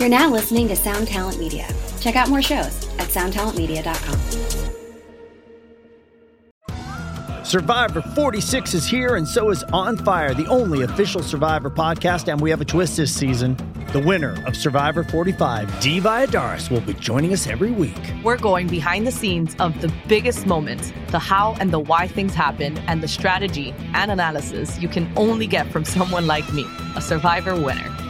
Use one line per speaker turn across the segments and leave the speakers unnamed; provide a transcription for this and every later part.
You're now listening to Sound Talent Media. Check out more shows at soundtalentmedia.com.
Survivor 46 is here, and so is On Fire, the only official Survivor podcast. And we have a twist this season. The winner of Survivor 45, Dee Valladares, will be joining us every week.
We're going behind the scenes of the biggest moments, the how and the why things happen, and the strategy and analysis you can only get from someone like me, a Survivor winner.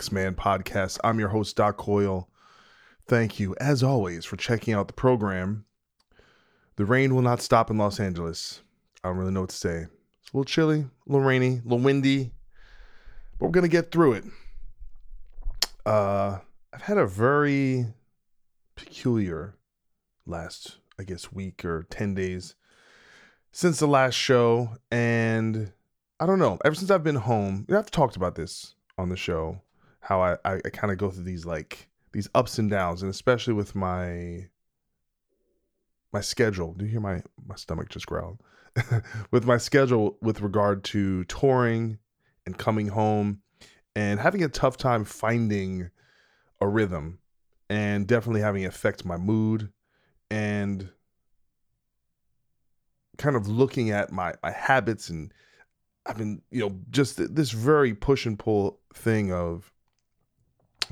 X Man Podcast. I'm your host, Doc Coyle. Thank you, as always, for checking out the program. The rain will not stop in Los Angeles. I don't really know what to say. It's a little chilly, a little rainy, a little windy, but we're gonna get through it. Uh, I've had a very peculiar last, I guess, week or 10 days since the last show. And I don't know, ever since I've been home, I've talked about this on the show, how I, I, I kind of go through these like these ups and downs, and especially with my my schedule. Do you hear my my stomach just growl? with my schedule with regard to touring and coming home and having a tough time finding a rhythm and definitely having it affect my mood and kind of looking at my my habits and I've been you know just this very push and pull thing of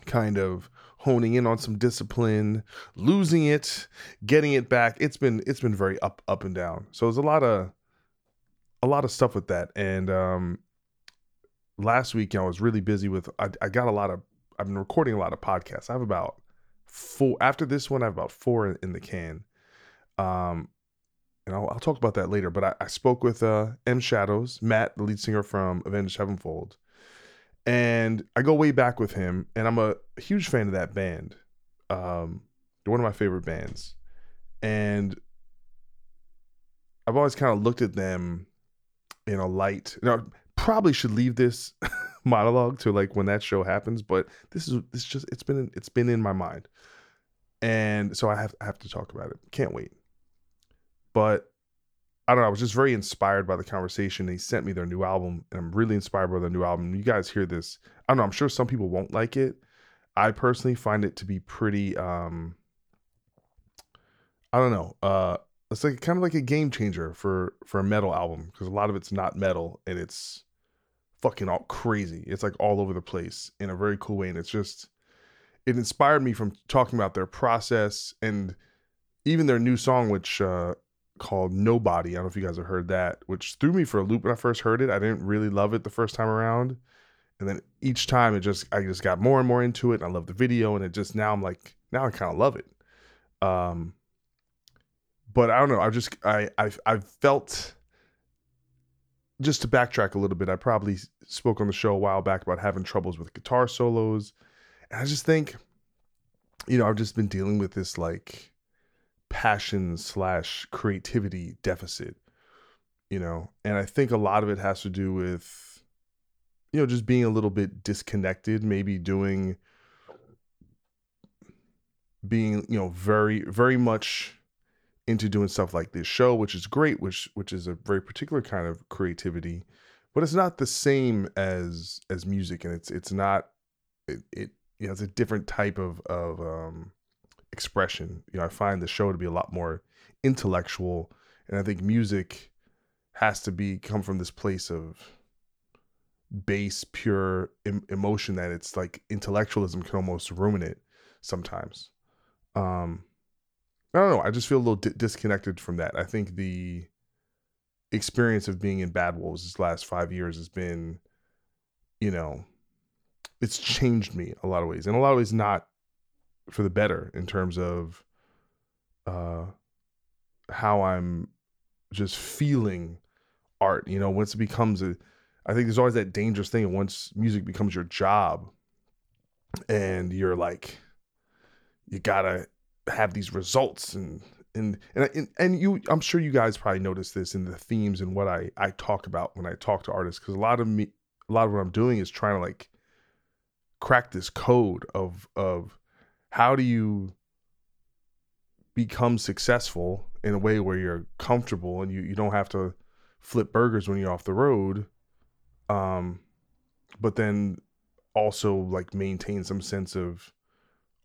kind of honing in on some discipline, losing it, getting it back. It's been it's been very up up and down. So there's a lot of a lot of stuff with that. And um last week I was really busy with I, I got a lot of I've been recording a lot of podcasts. I have about four after this one I have about four in, in the can. Um and I'll, I'll, talk about that later. But I, I spoke with uh, M Shadows, Matt, the lead singer from Avenged Sevenfold, and I go way back with him, and I'm a huge fan of that band. Um, they're one of my favorite bands, and I've always kind of looked at them in a light. Now, I probably should leave this monologue to like when that show happens, but this is this just it's been it's been in my mind, and so I have I have to talk about it. Can't wait but I don't know. I was just very inspired by the conversation. They sent me their new album, and I'm really inspired by their new album. You guys hear this? I don't know. I'm sure some people won't like it. I personally find it to be pretty. um I don't know. Uh It's like kind of like a game changer for for a metal album because a lot of it's not metal and it's fucking all crazy. It's like all over the place in a very cool way, and it's just it inspired me from talking about their process and even their new song, which uh called Nobody. I don't know if you guys have heard that, which threw me for a loop when I first heard it. I didn't really love it the first time around. And then each time it just I just got more and more into it. And I love the video and it just now I'm like now I kind of love it. Um but I don't know. I just I I I felt just to backtrack a little bit, I probably spoke on the show a while back about having troubles with guitar solos. And I just think, you know, I've just been dealing with this like passion slash creativity deficit you know? And i think a lot of it has to do with you know just being a little bit disconnected maybe doing being you know very very much into doing stuff like this show which is great which which is a very particular kind of creativity but it's not the same as as music and it's it's not it, it you know it's a different type of of um expression. You know, I find the show to be a lot more intellectual, and I think music has to be come from this place of base, pure em- emotion that it's like intellectualism can almost ruin it sometimes. Um, I don't know. I just feel a little di- disconnected from that. I think the experience of being in Bad Wolves this last five years has been, you know, it's changed me a lot of ways. In a lot of ways, not for the better in terms of uh how I'm just feeling art. You know, once it becomes a I think there's always that dangerous thing once music becomes your job and you're like you gotta have these results and and and and you I'm sure you guys probably notice this in the themes and what I I talk about when I talk to artists because a lot of me a lot of what I'm doing is trying to like crack this code of of how do you become successful in a way where you're comfortable and you, you don't have to flip burgers when you're off the road um but then also like maintain some sense of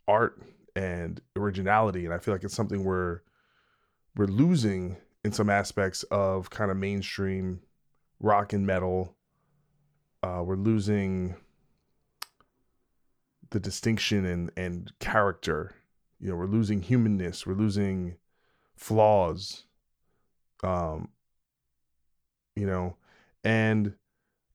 art and originality. And i feel like it's something we're we're losing in some aspects of kind of mainstream rock and metal. Uh we're losing the distinction and and character. You know we're losing humanness we're losing flaws um you know and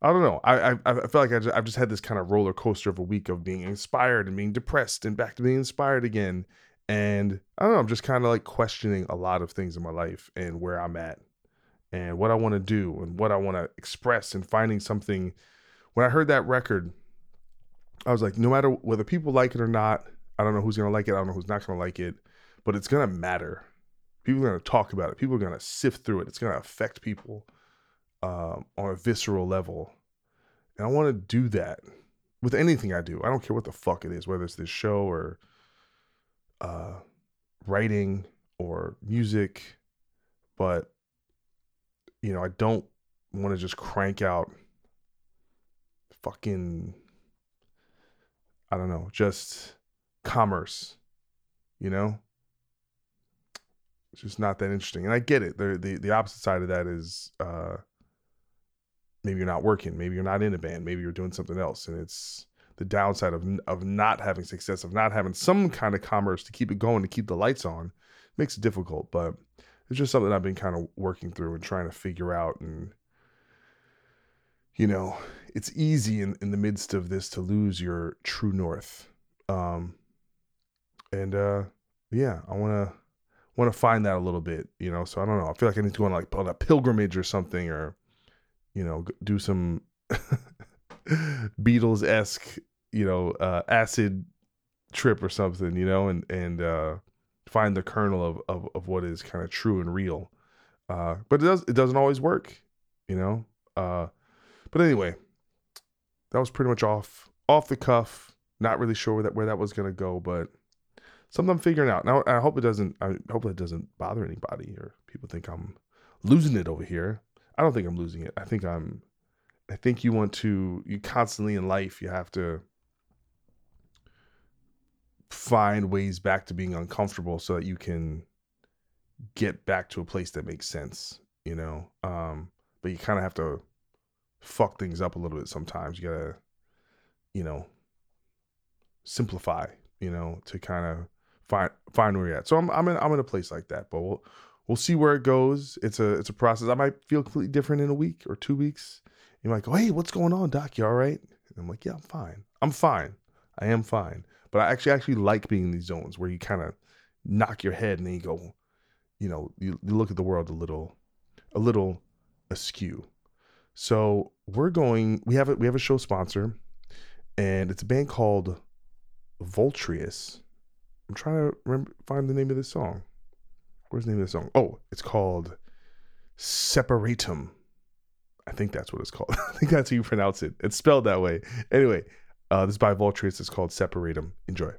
i don't know. I i, I feel like I just, i've just had this kind of roller coaster of a week of being inspired and being depressed and back to being inspired again. And i don't know i'm just kind of like questioning a lot of things in my life and where i'm at and what i want to do and what i want to express and finding something. When i heard that record I was like, no matter whether people like it or not, I don't know who's gonna like it. I don't know who's not gonna like it, but it's gonna matter. People are gonna talk about it. People are gonna sift through it. It's gonna affect people um, on a visceral level, and I want to do that with anything I do. I don't care what the fuck it is, whether it's this show or uh, writing or music, but you know, I don't want to just crank out fucking I don't know, just commerce, you know? It's just not that interesting. And I get it. The the, the opposite side of that is uh maybe you're not working, maybe you're not in a band, maybe you're doing something else and it's the downside of of not having success, of not having some kind of commerce to keep it going, to keep the lights on, makes it difficult, but it's just something I've been kind of working through and trying to figure out and you know, it's easy in, in the midst of this to lose your true north. Um, and uh, yeah, I want to want to find that a little bit, you know. So I don't know. I feel like I need to go on like on a pilgrimage or something, or you know, do some Beatles esque, you know, uh, acid trip or something, you know, and and uh, find the kernel of of, of what is kind of true and real. Uh, but it does it doesn't always work, you know. Uh, but anyway, that was pretty much off off the cuff. Not really sure where that where that was gonna go, but something I'm figuring out. Now I hope it doesn't I hope it doesn't bother anybody or people think I'm losing it over here. I don't think I'm losing it. I think I'm I think you want to you constantly in life you have to find ways back to being uncomfortable so that you can get back to a place that makes sense, you know. Um but you kind of have to fuck things up a little bit sometimes. You gotta, you know, simplify, you know, to kind of find find where you're at. So I'm I'm in I'm in a place like that, but we'll we'll see where it goes. It's a it's a process. I might feel completely different in a week or two weeks. You might go, hey, what's going on, Doc? You all right? And I'm like, yeah, I'm fine. I'm fine. I am fine. But I actually actually like being in these zones where you kind of knock your head and then you go, you know, you, you look at the world a little a little askew. So we're going. We have a we have a show sponsor, and it's a band called Voltreus. I'm trying to remember, find the name of this song. Where's the name of the song? Oh, it's called Separatum. I think that's what it's called. I think that's how you pronounce it. It's spelled that way. Anyway, uh, this is by Voltreus. It's called Separatum. Enjoy.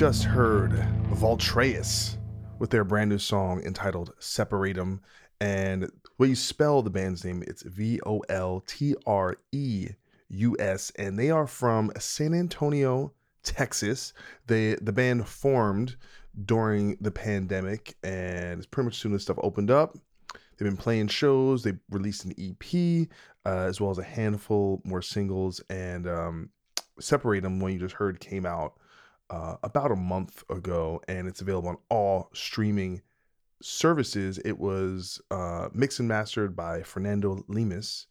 Just heard Voltreus with their brand new song entitled Separatum. And when you spell the band's name, it's V O L T R E U S. And they are from San Antonio, Texas. They the band formed during the pandemic and it's pretty much soon as stuff opened up. They've been playing shows. They released an EP uh, as well as a handful more singles. And um, Separatum, when you just heard, came out uh, about a month ago, and it's available on all streaming services. It was uh, mixed and mastered by Fernando Lemus,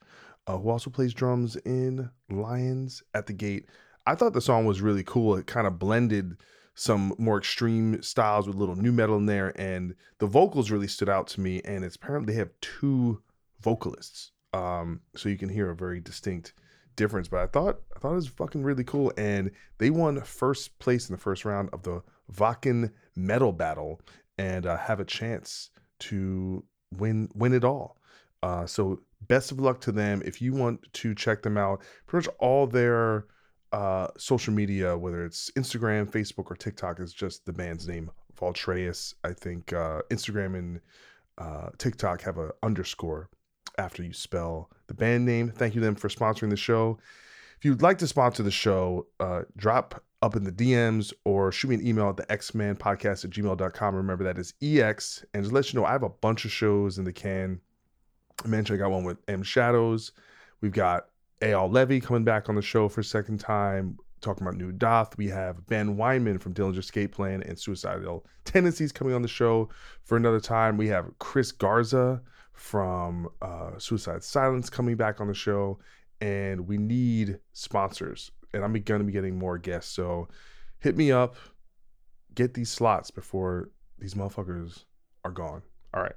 uh, who also plays drums in Lions at the Gate. I thought the song was really cool. It kind of blended some more extreme styles with a little nu metal in there, and the vocals really stood out to me. And it's apparently they have two vocalists, um, so you can hear a very distinct difference. But I thought I thought it was fucking really cool, and they won first place in the first round of the Wacken Metal Battle, and uh, have a chance to win win it all. Uh, so best of luck to them. If you want to check them out, pretty much all their uh, social media, whether it's Instagram, Facebook, or TikTok, is just the band's name, Voltreus. I think uh, Instagram and uh, TikTok have a underscore after you spell the band name. Thank you them for sponsoring the show. If you'd like to sponsor the show, uh, drop up in the DMs or shoot me an email at the X-Man podcast at gmail.com. Remember that is EX. And just let you know, I have a bunch of shows in the can. I mentioned I got one with M Shadows. We've got Eyal Levi coming back on the show for a second time, talking about New Dååth. We have Ben Weinman from Dillinger Escape Plan and Suicidal Tendencies coming on the show for another time. We have Chris Garza from uh, Suicide Silence coming back on the show. And we need sponsors. And I'm going to be getting more guests. So hit me up. Get these slots before these motherfuckers are gone. All right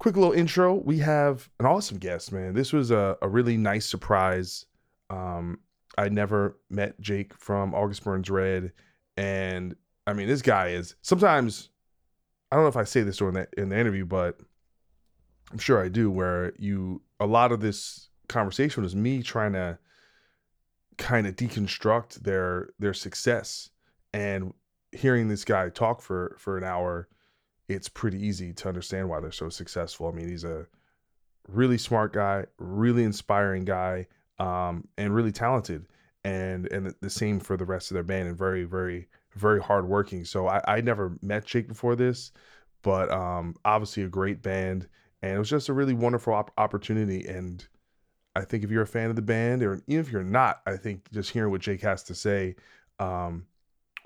quick little intro. We have an awesome guest, man. This was a, a really nice surprise. Um, I never met Jake from August Burns Red, and I mean, this guy is sometimes. I don't know if I say this during the in the interview, but I'm sure I do. Where you a lot of this conversation was me trying to kind of deconstruct their their success and hearing this guy talk for for an hour it's pretty easy to understand why they're so successful. I mean, he's a really smart guy, really inspiring guy, um, and really talented. And and the same for the rest of their band, and very, very, very hardworking. So I, I never met Jake before this, but um, obviously a great band, and it was just a really wonderful op- opportunity. And I think if you're a fan of the band, or even if you're not, I think just hearing what Jake has to say um,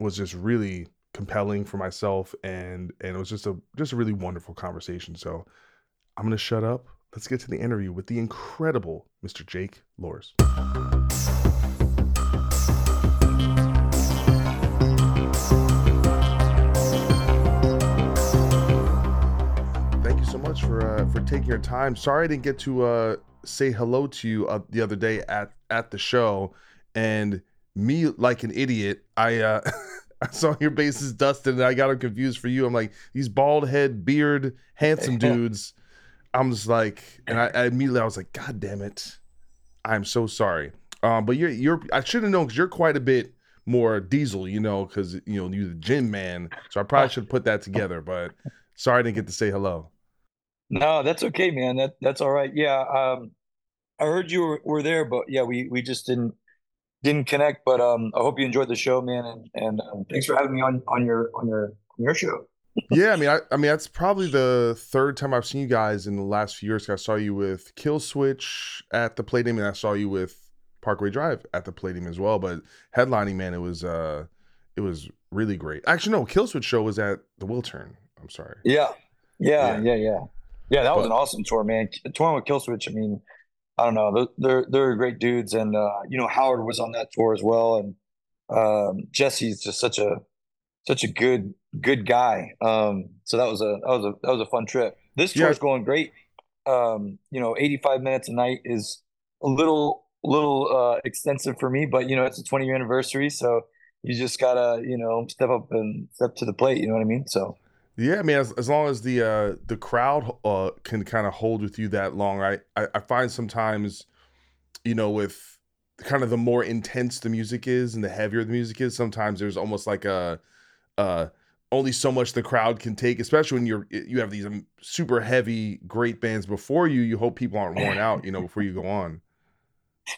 was just really compelling for myself. And and it was just a just a really wonderful conversation. So i'm gonna shut up. Let's get to the interview with the incredible mr jake Luhrs for uh, for taking your time sorry i didn't get to uh, say hello to you uh, the other day at at the show and me like an idiot i uh I saw your bassist Dustin and I got them confused for you. I'm like, these bald head, beard, handsome dudes. I'm just like, and I, I immediately I was like, God damn it. I'm so sorry. Um, but you're you're I should have known because you're quite a bit more diesel, you know, because you know you're the gym man. So I probably should have put that together. But sorry I didn't get to say hello.
No, that's okay, man. That that's all right. Yeah. Um, I heard you were, were there, but yeah, we we just didn't didn't connect, but um, I hope you enjoyed the show, man, and and um, thanks for having me on on your on your on your show.
yeah, I mean, I, I mean that's probably the third time I've seen you guys in the last few years. I saw you with Killswitch at the Palladium, and I saw you with Parkway Drive at the Palladium as well. But headlining, man, it was uh, it was really great. Actually, no, Killswitch show was at the Wiltern. I'm sorry.
Yeah, yeah, yeah, yeah, yeah. Yeah that was an awesome tour, man. Touring with Killswitch, I mean, I don't know. They're they're great dudes, and uh, you know Howard was on that tour as well, and um, Jesse's just such a such a good good guy. Um, so that was a that was a that was a fun trip. This tour is going great. Um, you know, 85 minutes a night is a little little uh, extensive for me, but you know it's a 20 year anniversary, so you just gotta you know step up and step to the plate. You know what I mean? So
yeah, I mean, as, as long as the uh, the crowd uh, can kind of hold with you that long, I, I, I find sometimes, you know, with kind of the more intense the music is and the heavier the music is, sometimes there's almost like a uh only so much the crowd can take, especially when you're you have these um, super heavy great bands before you. You hope people aren't worn out, you know, before you go on.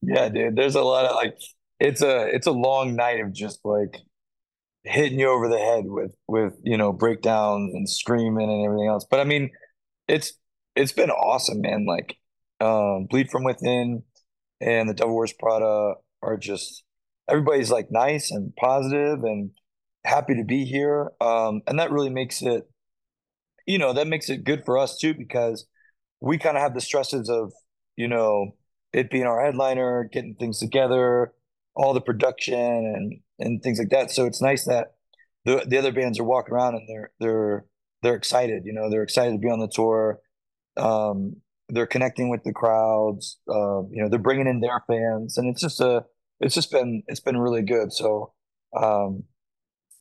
Yeah, dude. There's a lot of like it's a it's a long night of just like hitting you over the head with with you know breakdowns and screaming and everything else. But I mean, it's it's been awesome, man. Like um, Bleed from Within and the Devil Wears Prada are just everybody's like nice and positive and happy to be here. Um, and that really makes it, you know, that makes it good for us too because we kind of have the stresses of, you know, it being our headliner, getting things together, all the production and and things like that. So it's nice that the the other bands are walking around and they're they're they're excited. You know, they're excited to be on the tour. Um, they're connecting with the crowds. Uh, you know, they're bringing in their fans, and it's just a it's just been it's been really good. So, um,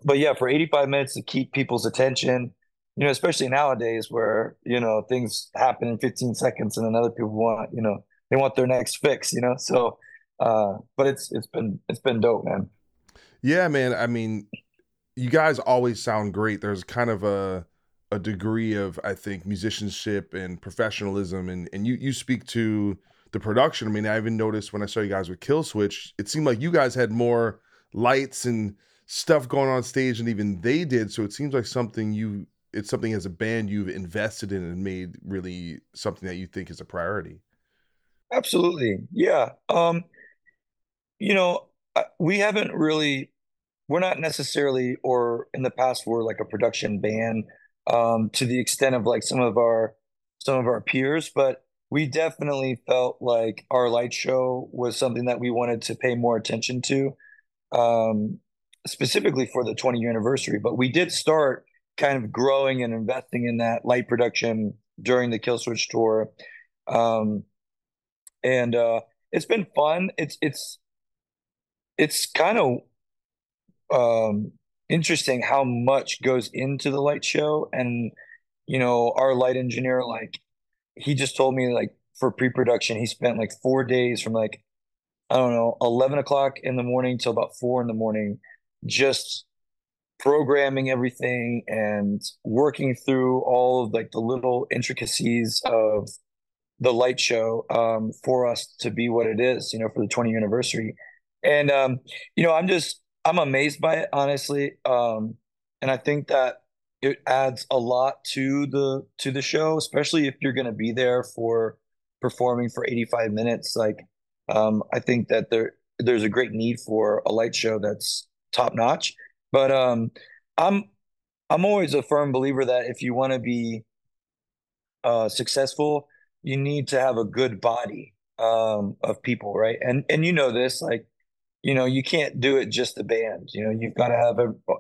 but yeah, for 85 minutes to keep people's attention, you know, especially nowadays where you know things happen in 15 seconds, and then other people want you know they want their next fix. You know, so uh, but it's it's been it's been dope, man.
Yeah, man. I mean, you guys always sound great. There's kind of a a degree of I think musicianship and professionalism, and and you you speak to the production. I mean, I even noticed when I saw you guys with Killswitch, it seemed like you guys had more lights and stuff going on stage than even they did. So it seems like something you it's something as a band you've invested in and made really something that you think is a priority.
Absolutely. Yeah. Um you know, we haven't really we're not necessarily or in the past we're like a production band um to the extent of like some of our some of our peers, but we definitely felt like our light show was something that we wanted to pay more attention to. Um specifically for the 20 year anniversary, but we did start kind of growing and investing in that light production during the Killswitch tour. Um, and uh, it's been fun. It's it's it's kind of um, interesting how much goes into the light show, and you know, our light engineer, like he just told me, like for pre-production, he spent like four days from like I don't know, eleven o'clock in the morning till about four in the morning just programming everything and working through all of like the little intricacies of the light show um, for us to be what it is, you know, for the 20 year anniversary. And um, you know, I'm just I'm amazed by it, honestly. Um, and I think that it adds a lot to the to the show, especially if you're going to be there for performing for 85 minutes. Like, um, I think that there there's a great need for a light show that's top notch. But um, I'm I'm always a firm believer that if you want to be uh, successful, you need to have a good body um, of people, right? And and you know this, like you know, you can't do it just the band. You know, you've got to have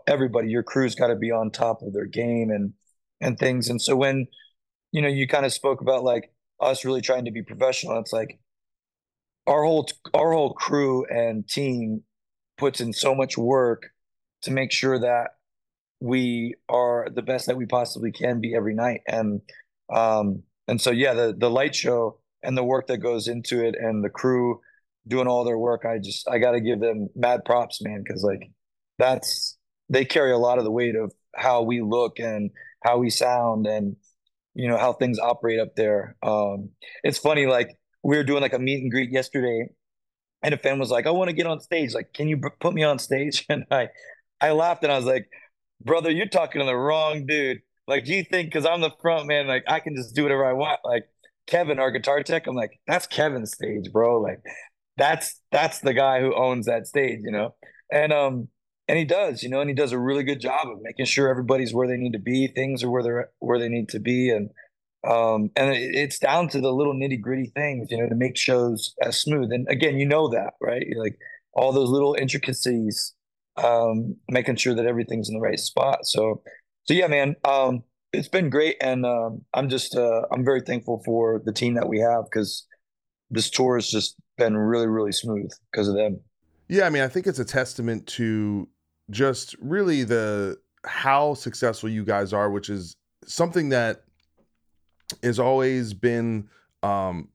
everybody. Your crew's got to be on top of their game and and things. And so when you know you kind of spoke about like us really trying to be professional, it's like our whole our whole crew and team puts in so much work to make sure that we are the best that we possibly can be every night and um and so yeah the the light show and the work that goes into it and the crew doing all their work i just i got to give them mad props man because like that's they carry a lot of the weight of how we look and how we sound and you know how things operate up there um it's funny like we were doing like a meet and greet yesterday and a fan was like, "I want to get on stage. Like, can you put me on stage?" And I, I laughed and I was like, "Brother, you're talking to the wrong dude. Like, do you think because I'm the front man, like I can just do whatever I want? Like Kevin, our guitar tech, I'm like, that's Kevin's stage, bro. Like, that's that's the guy who owns that stage, you know. And um, and he does, you know, and he does a really good job of making sure everybody's where they need to be, things are where they're where they need to be, and um, and it, it's down to the little nitty gritty things, you know, to make shows as smooth. And again, you know that, right? You're like all those little intricacies, um, making sure that everything's in the right spot. So, so yeah, man, um, it's been great, and um, I'm just uh, I'm very thankful for the team that we have because this tour is just been really really smooth because of them.
Yeah, I mean, I think it's a testament to just really the how successful you guys are, which is something that has always been um,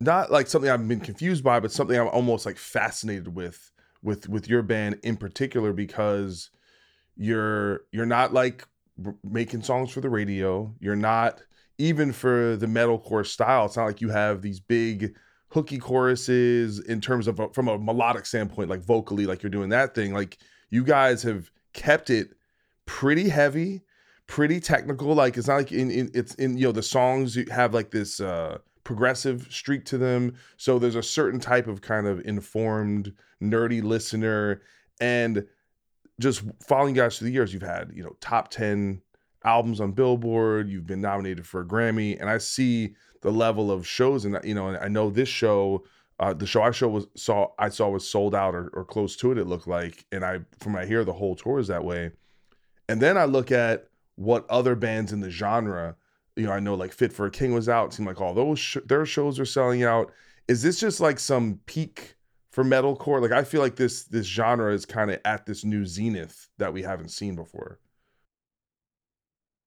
not like something I've been confused by, but something I'm almost like fascinated with with with your band in particular because you're you're not like making songs for the radio. You're not even for the metalcore style. It's not like you have these big hooky choruses in terms of a, from a melodic standpoint, like vocally, like you're doing that thing. Like you guys have kept it pretty heavy, pretty technical. Like it's not like in, in it's in you know the songs you have like this uh progressive streak to them. So there's a certain type of kind of informed, nerdy listener. And just following guys through the years, you've had, you know, top 10 albums on Billboard, you've been nominated for a Grammy, and I see the level of shows and you know, and I know this show uh, the show I show was saw I saw was sold out or, or close to it. It looked like, and I from I hear the whole tour is that way. And then I look at what other bands in the genre you know, I know like Fit for a King was out. Seemed like all those sh- their shows are selling out. Is this just like some peak for metalcore? Like I feel like this this genre is kind of at this new zenith that we haven't seen before.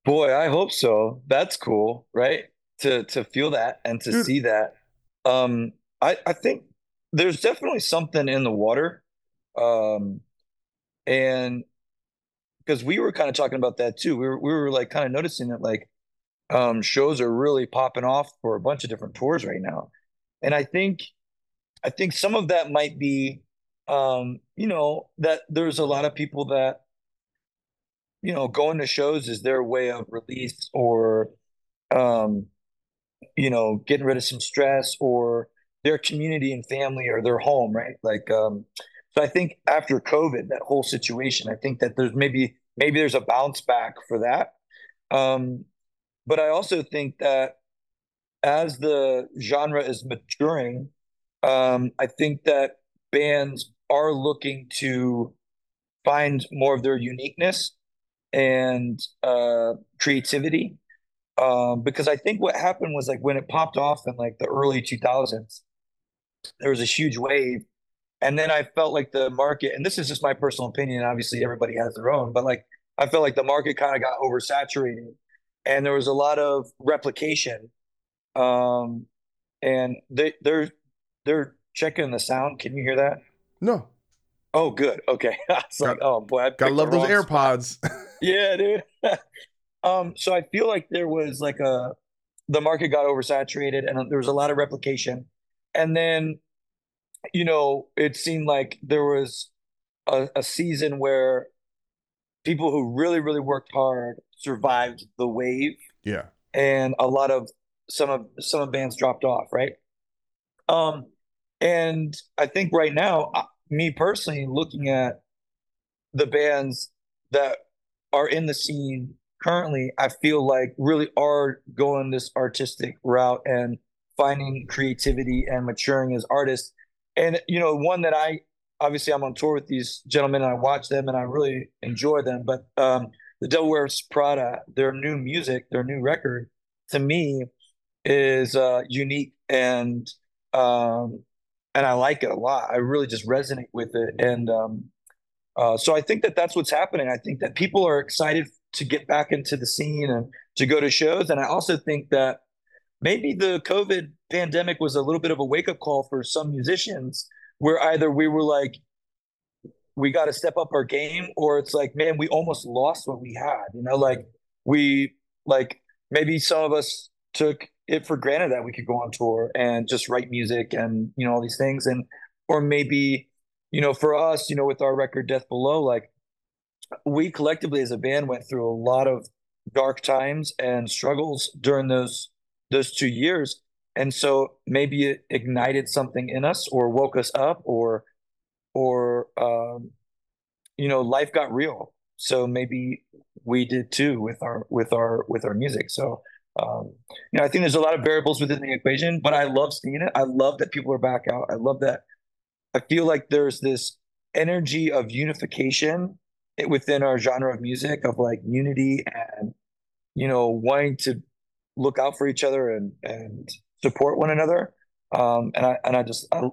Boy, I hope so. That's cool, right? To to feel that and to Dude. see that. Um, I I think there's definitely something in the water, um, and because we were kind of talking about that too. We were we were like kind of noticing that like um, shows are really popping off for a bunch of different tours right now, and I think I think some of that might be, um, you know, that there's a lot of people that, you know, going to shows is their way of release or, um, you know, getting rid of some stress or their community and family or their home, right? Like, um, so I think after COVID, that whole situation, I think that there's maybe maybe there's a bounce back for that. Um, but I also think that as the genre is maturing, um, I think that bands are looking to find more of their uniqueness and uh, creativity. Um, because I think what happened was like when it popped off in like the early 2000s, there was a huge wave. And then I felt like the market, and this is just my personal opinion, obviously everybody has their own, but like I felt like the market kind of got oversaturated and there was a lot of replication. Um, and they they're they're checking the sound. Can you hear that?
No.
Oh, good. Okay. it's like, oh boy, I
gotta love those AirPods.
yeah, dude. um, so I feel like there was like a the market got oversaturated, and there was a lot of replication, and then you know it seemed like there was a, a season where people who really really worked hard survived the wave.
Yeah.
And a lot of some of some of bands dropped off, right? Um and I think right now uh, me personally looking at the bands that are in the scene currently, I feel like really are going this artistic route and finding creativity and maturing as artists. And you know, one that I obviously I'm on tour with these gentlemen and I watch them and I really enjoy them. But um, the Devil Wears Prada, their new music, their new record, to me is uh, unique and um, and I like it a lot. I really just resonate with it, and um, uh, so I think that that's what's happening. I think that people are excited to get back into the scene and to go to shows, and I also think that maybe the COVID pandemic was a little bit of a wake up call for some musicians where either we were like, we got to step up our game, or it's like, man, we almost lost what we had. You know, like we like maybe some of us took it for granted that we could go on tour and just write music and you know all these things, and or maybe you know for us, you know, with our record Death Below, like we collectively as a band went through a lot of dark times and struggles during those those two years. And so maybe it ignited something in us or woke us up or or um, you know life got real. So maybe we did too with our with our with our music. So um, you know i think there's a lot of variables within the equation but i love seeing it. I love that people are back out. I love that. I feel like there's this energy of unification within our genre of music of like unity and you know wanting to look out for each other and and support one another. Um, and I and I just I,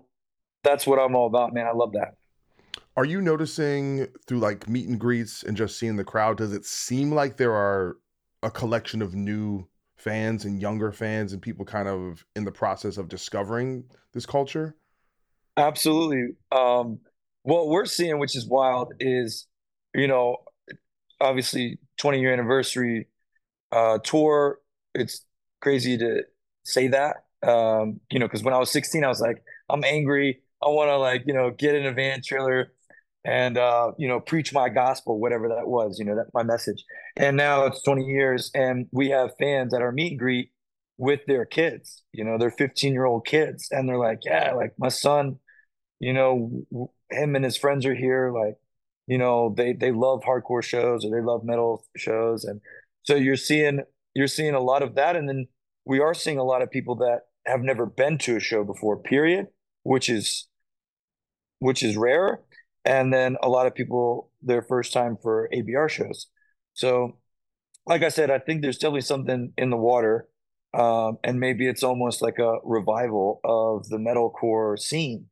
that's what I'm all about, man. I love that.
Are you noticing through like meet and greets and just seeing the crowd? Does it seem like there are a collection of new fans and younger fans and people kind of in the process of discovering this culture?
Absolutely. Um, what we're seeing, which is wild, is you know, obviously 20 year anniversary uh, tour. It's crazy to say that, um, you know, because when I was 16, I was like, I'm angry. I want to like, you know, get in a van trailer and uh, you know, preach my gospel, whatever that was, you know, that my message. And now it's 20 years, and we have fans at our meet and greet with their kids, you know, their 15 year old kids, and they're like, yeah, like my son, you know, him and his friends are here, like, you know, they they love hardcore shows or they love metal shows, and so you're seeing you're seeing a lot of that, and then we are seeing a lot of people that have never been to a show before, period, which is which is rare and then a lot of people their first time for ABR shows. So, like I said, I think there's definitely something in the water, um, and maybe it's almost like a revival of the metalcore scene.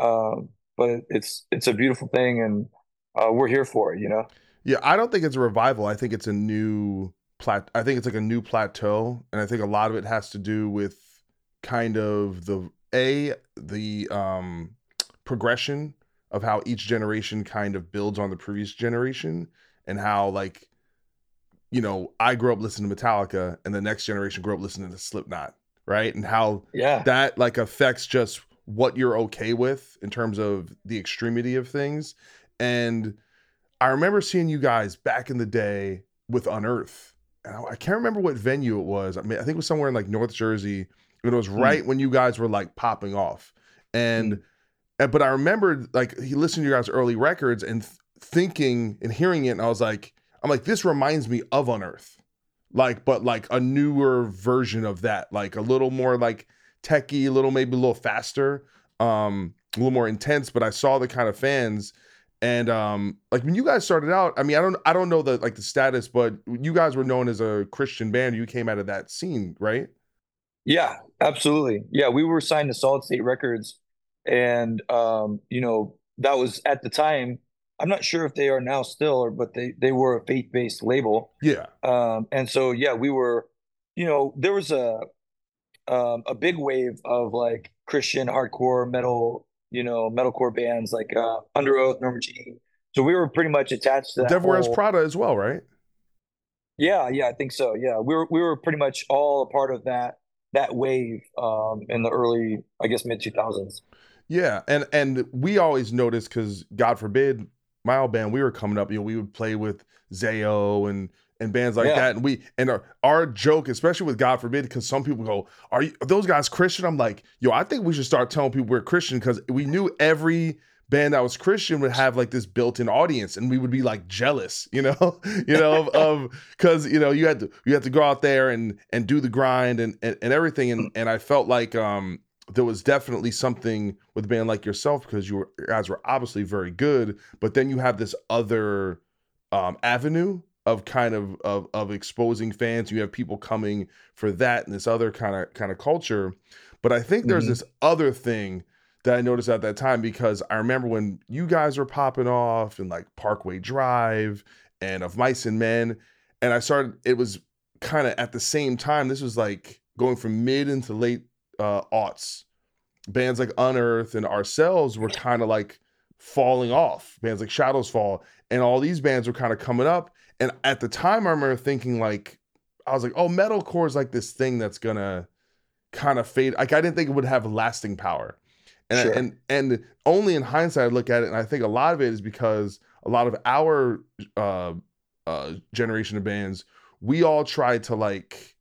Um, but it's it's a beautiful thing, and uh, we're here for it. You know.
Yeah, I don't think it's a revival. I think it's a new plat. I think it's like a new plateau, and I think a lot of it has to do with kind of the a the um progression of how each generation kind of builds on the previous generation and how like you know I grew up listening to Metallica and the next generation grew up listening to Slipknot right and how
yeah
that like affects just what you're okay with in terms of the extremity of things and I remember seeing you guys back in the day with Unearth and I, I can't remember what venue it was I mean I think it was somewhere in like North Jersey and it was hmm. right mm. when you guys were like popping off and mm but I remembered like he listened to your guys' early records and th- thinking and hearing it, and I was like, I'm like, this reminds me of Unearth, like, but like a newer version of that, like a little more like techie, a little maybe a little faster, um, a little more intense. But I saw the kind of fans, and um, like when you guys started out, I mean, I don't, I don't know the like the status, but you guys were known as a Christian band. You came out of that scene, right?
Yeah, absolutely. Yeah, we were signed to Solid State Records and um, you know that was at the time. I'm not sure if they are now still, or but they they were a faith based label.
Yeah.
Um, and so yeah, we were, you know, there was a um, a big wave of like Christian hardcore metal, you know, metalcore bands like uh, Underoath, Norma Jean. So we were pretty much attached to that.
Wears Prada as well, right?
Yeah, yeah, I think so. Yeah, we were we were pretty much all a part of that that wave um, in the early, I guess, mid two thousands.
Yeah, and and we always noticed because God forbid, my old band, we were coming up. You know, we would play with Zao and and bands like yeah. that, and we and our, our joke, especially with God forbid, because some people go, "Are, you, are those guys Christian?" I'm like, "Yo, I think we should start telling people we're Christian because we knew every." band that was Christian would have like this built-in audience, and we would be like jealous, you know, you know, of because you know you had to you had to go out there and and do the grind and and, and everything, and and I felt like um there was definitely something with a band like yourself because you, were, you guys were obviously very good, but then you have this other um, avenue of kind of, of of exposing fans. You have people coming for that and this other kind of kind of culture. But I think there's mm-hmm. this other thing that I noticed at that time because I remember when you guys were popping off and like Parkway Drive and of Mice and Men, and I started. It was kind of at the same time. This was like going from mid into late uh, aughts, bands like Unearth and ourselves were kind of like falling off. Bands like Shadows Fall and all these bands were kind of coming up. And at the time, I remember thinking like, I was like, oh, metalcore is like this thing that's gonna kind of fade. Like I didn't think it would have lasting power. And sure. and and only in hindsight, I look at it, and I think a lot of it is because a lot of our uh, uh, generation of bands, we all tried to like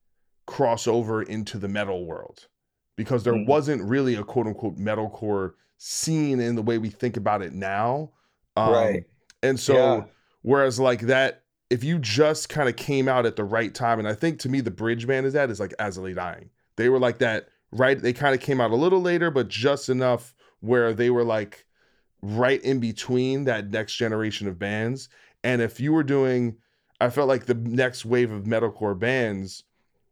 cross over into the metal world because there mm-hmm. wasn't really a quote unquote metalcore scene in the way we think about it now.
Um, right.
And so, yeah. whereas like that, if you just kind of came out at the right time, and I think to me the bridge band is that is like Lay Dying. They were like that, right? They kind of came out a little later, but just enough where they were like right in between that next generation of bands. And if you were doing, I felt like the next wave of metalcore bands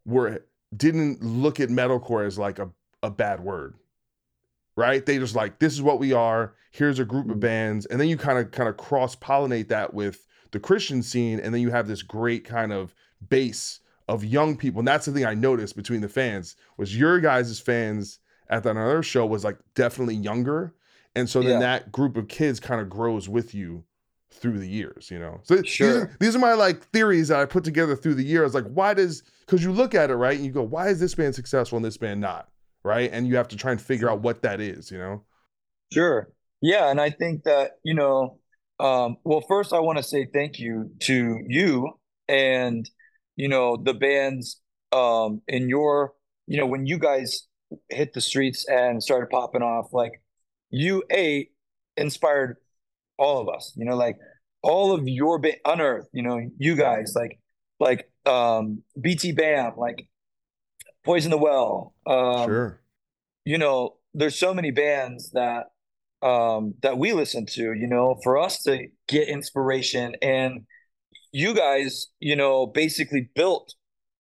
were didn't look at metalcore as like a, a bad word right they just like this is what we are here's a group of mm-hmm. bands and then you kind of kind of cross pollinate that with the christian scene and then you have this great kind of base of young people. And that's the thing I noticed between the fans was your guys' fans at that other show was like definitely younger. And so then yeah. that group of kids kind of grows with you through the years, you know. So sure. these, are, these are my like theories that I put together through the years. Like, why does because you look at it right and you go, why is this band successful and this band not? Right. And you have to try and figure out what that is, you know?
Sure. Yeah. And I think that, you know, um, well, first I want to say thank you to you and, you know, the bands um in your, you know, when you guys hit the streets and started popping off, like you a inspired all of us, you know, like all of your ba- unearth, you know, you guys like like um BTBAM, like Poison the Well. Um,
sure.
You know, there's so many bands that um that we listen to, you know, for us to get inspiration. And you guys, you know, basically built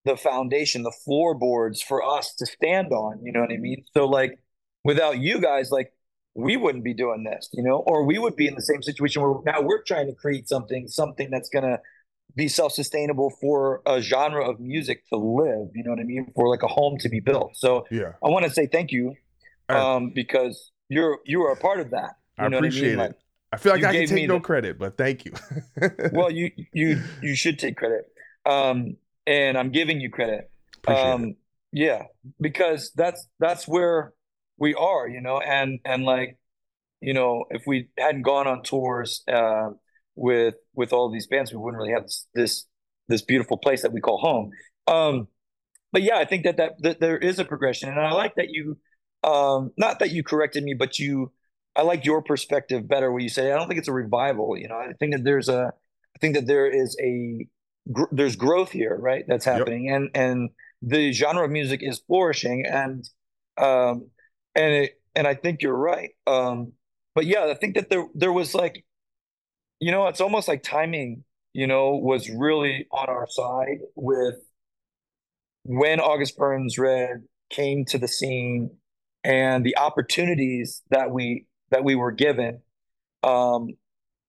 the foundation, the floorboards for us to stand on, you know what I mean? So like without you guys, like we wouldn't be doing this, you know, or we would be in the same situation where now we're trying to create something, something that's gonna be self-sustainable for a genre of music to live you know what i mean? For like a home to be built. So
yeah.
I want to say thank you um because you're you are a part of that.
I appreciate I mean? it. Like, i feel like i can take no the, credit but thank you.
Well you you you should take credit. Um and i'm giving you credit.
Um it.
yeah because that's that's where we are you know? And and like you know if we hadn't gone on tours uh with with all these bands, we wouldn't really have this this, this beautiful place that we call home. Um, but yeah, I think that, that that there is a progression, and I like that you, um, not that you corrected me, but you, I like your perspective better. Where you say, I don't think it's a revival. You know, I think that there's a, I think that there is a, gr- there's growth here, right? That's happening, yep. and and the genre of music is flourishing, and um, and it, and I think you're right. Um, but yeah, I think that there there was like you know, it's almost like timing, you know, was really on our side with when August Burns Red came to the scene and the opportunities that we that we were given um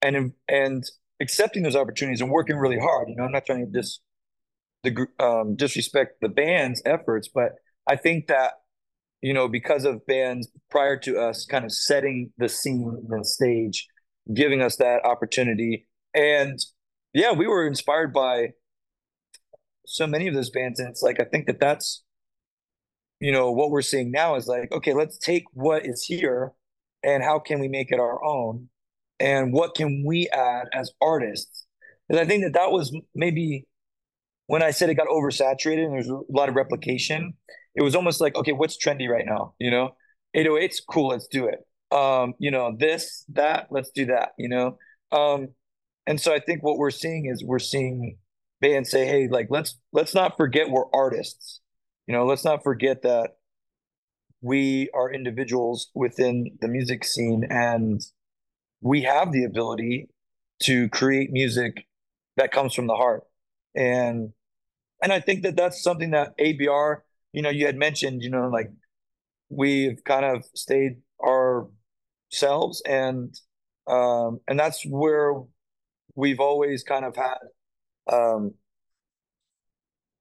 and and accepting those opportunities and working really hard you know i'm not trying to dis the um disrespect the band's efforts but i think that you know because of bands prior to us kind of setting the scene and stage giving us that opportunity. And yeah, we were inspired by so many of those bands. And it's like, I think that that's, you know, what we're seeing now is like, okay, let's take what is here and how can we make it our own? And what can we add as artists? And I think that that was maybe when I said it got oversaturated and there's a lot of replication, it was almost like, okay, what's trendy right now? You know, 808's cool, let's do it um, you know, this, that, let's do that, you know? Um, and so I think what we're seeing is we're seeing bands say, hey, like let's let's not forget we're artists. You know, let's not forget that we are individuals within the music scene and we have the ability to create music that comes from the heart. And and I think that that's something that ABR, you know, you had mentioned, you know, like we've kind of stayed our selves and um and that's where we've always kind of had um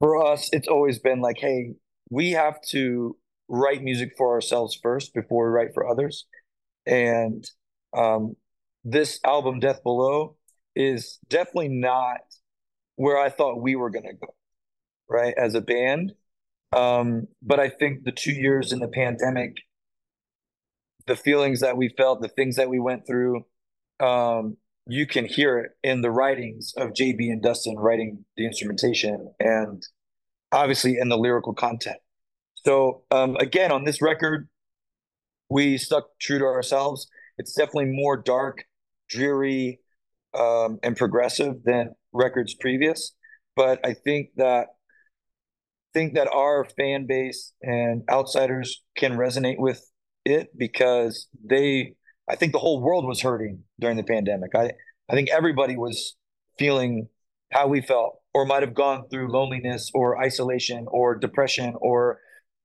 for us it's always been like hey we have to write music for ourselves first before we write for others. And um this album death below is definitely not where i thought we were going to go right as a band. Um but i think the two years in the pandemic the feelings that we felt, the things that we went through, um, you can hear it in the writings of JB and Dustin writing the instrumentation and obviously in the lyrical content. So um, again, on this record, we stuck true to ourselves. It's definitely more dark, dreary, um, and progressive than records previous. But I think that think that our fan base and outsiders can resonate with it because they I think the whole world was hurting during the pandemic. I I think everybody was feeling how we felt or might have gone through loneliness or isolation or depression or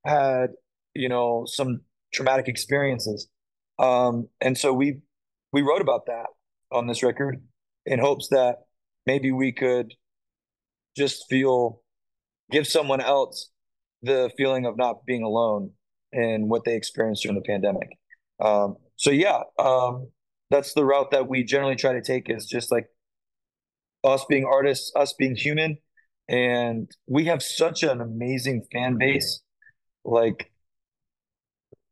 had you know some traumatic experiences um, and so we we wrote about that on this record in hopes that maybe we could just feel give someone else the feeling of not being alone in what they experienced during the pandemic. Um, so yeah, um, that's the route that we generally try to take is just like us being artists, us being human, and we have such an amazing fan base. Like,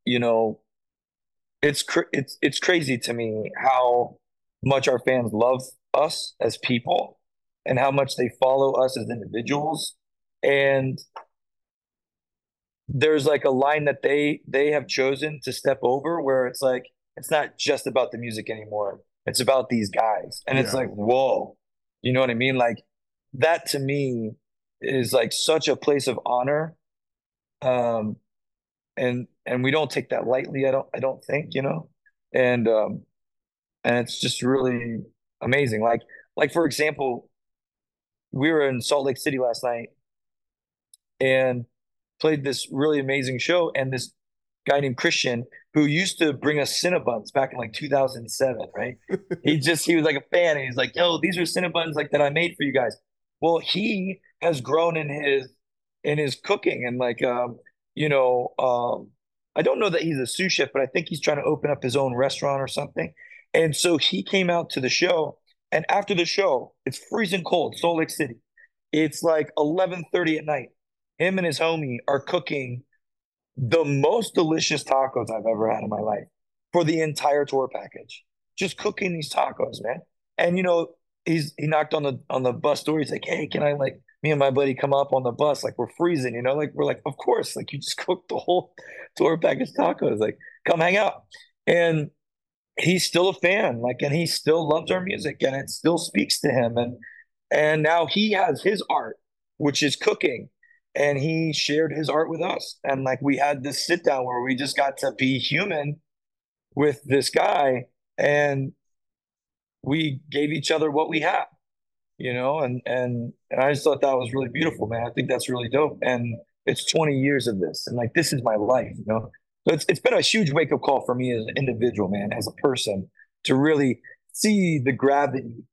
you know, it's cr- it's it's crazy to me how much our fans love us as people and how much they follow us as individuals and there's like a line that they they have chosen to step over where it's like it's not just about the music anymore. It's about these guys. And yeah. it's like whoa. You know what i mean? Like that to me is like such a place of honor. Um and and we don't take that lightly i don't i don't think you know? And um and it's just really amazing. Like like for example we were in salt lake city last night and played this really amazing show. And this guy named Christian, who used to bring us Cinnabons back in like 2007, right? he just, he was like a fan. And he's like, yo, these are Cinnabons like that I made for you guys. Well, he has grown in his, in his cooking and like, um, you know, um, I don't know that he's a sous chef, but I think he's trying to open up his own restaurant or something. And so he came out to the show. And after the show, it's freezing cold, Salt Lake City. It's like 11:30 at night him and his homie are cooking the most delicious tacos I've ever had in my life for the entire tour package. Just cooking these tacos, man. And you know, he's he knocked on the on the bus door. He's like, "Hey, can I like me and my buddy come up on the bus? Like we're freezing, you know? Like we're like, of course. Like you just cooked the whole tour package tacos. Like come hang out." And he's still a fan. Like, and he still loves our music, and it still speaks to him. And and now he has his art, which is cooking and he shared his art with us. And like we had this sit down where we just got to be human with this guy and we gave each other what we had you know? And and and i just thought that was really beautiful man. I think that's really dope. And it's 20 years of this and like this is my life you know? So it's, it's been a huge wake-up call for me as an individual man as a person to really see the gravity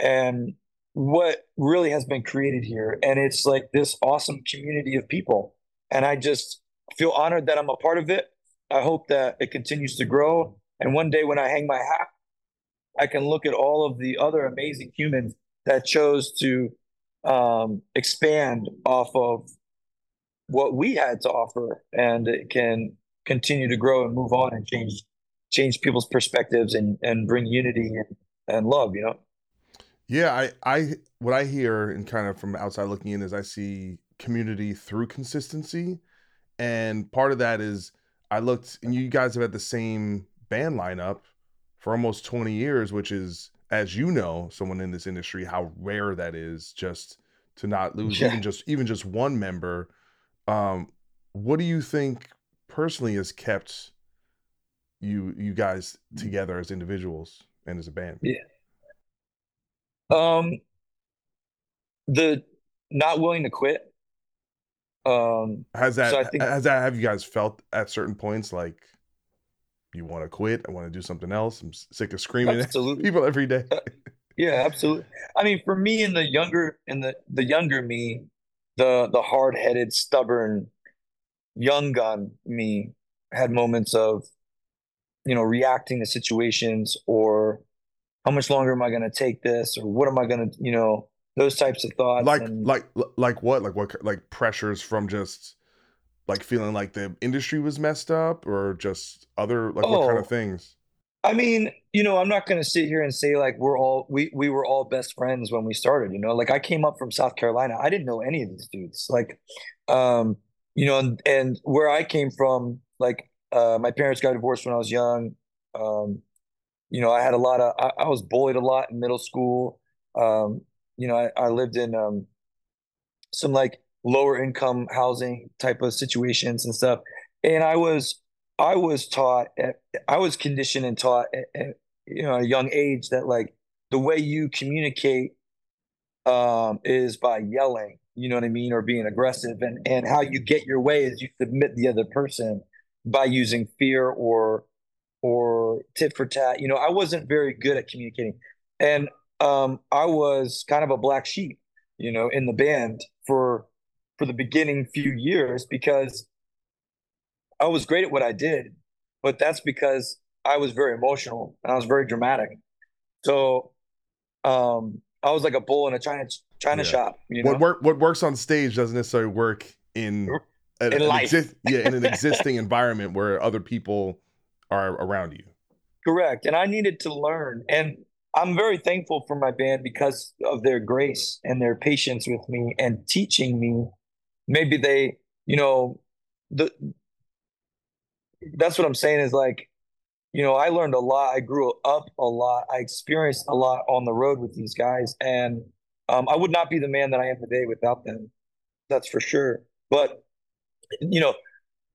and what really has been created here. And it's like this awesome community of people. And I just feel honored that I'm a part of it. I hope that it continues to grow. And one day when I hang my hat, I can look at all of the other amazing humans that chose to um, expand off of what we had to offer and it can continue to grow and move on and change change people's perspectives and and bring unity and, and love you know
yeah, I, I, what I hear and kind of from outside looking in is I see community through consistency, and part of that is I looked and you guys have had the same band lineup for almost twenty years, which is, as you know, someone in this industry, how rare that is just to not lose yeah. even just even just one member. Um, what do you think personally has kept you you guys together as individuals and as a band?
Yeah. Um, the not willing to quit. Um,
has that so I think, has that have you guys felt at certain points like you want to quit? I want to do something else. I'm sick of screaming absolutely. at people every day. Uh,
yeah, absolutely. I mean, for me, in the younger in the the younger me, the the hard headed, stubborn, young gun me had moments of, you know, reacting to situations or how much longer am I going to take this, or what am I going to, you know, those types of thoughts.
Like,
and,
like, like what? Like what? Like pressures from just like feeling like the industry was messed up, or just other like oh, what kind of oh, things?
I mean, you know, I'm not going to sit here and say like we're all we we were all best friends when we started. You know, like I came up from South Carolina, I didn't know any of these dudes. Like, um, you know, and, and where I came from, like, uh, my parents got divorced when I was young. Um, you know, I had a lot of, I, I was bullied a lot in middle school. Um, you know, I, I lived in um, some like lower income housing type of situations and stuff. And I was, I was taught, I was conditioned and taught at, at you know, a young age that like the way you communicate um, is by yelling, you know what I mean, or being aggressive. And, and how you get your way is you submit the other person by using fear or or tit for tat. You know, I wasn't very good at communicating. And um, I was kind of a black sheep, you know, in the band for for the beginning few years because I was great at what I did, but that's because I was very emotional and I was very dramatic. So um, I was like a bull in a china china yeah. shop. You know?
What work what works on stage doesn't necessarily work in
in an life. Exi-
yeah, in an existing environment where other people are around you.
Correct. And I needed to learn. And I'm very thankful for my band because of their grace and their patience with me and teaching me. Maybe they, you know, the that's what I'm saying is like, you know, I learned a lot. I grew up a lot. I experienced a lot on the road with these guys. And um, I would not be the man that I am today without them. That's for sure. But you know,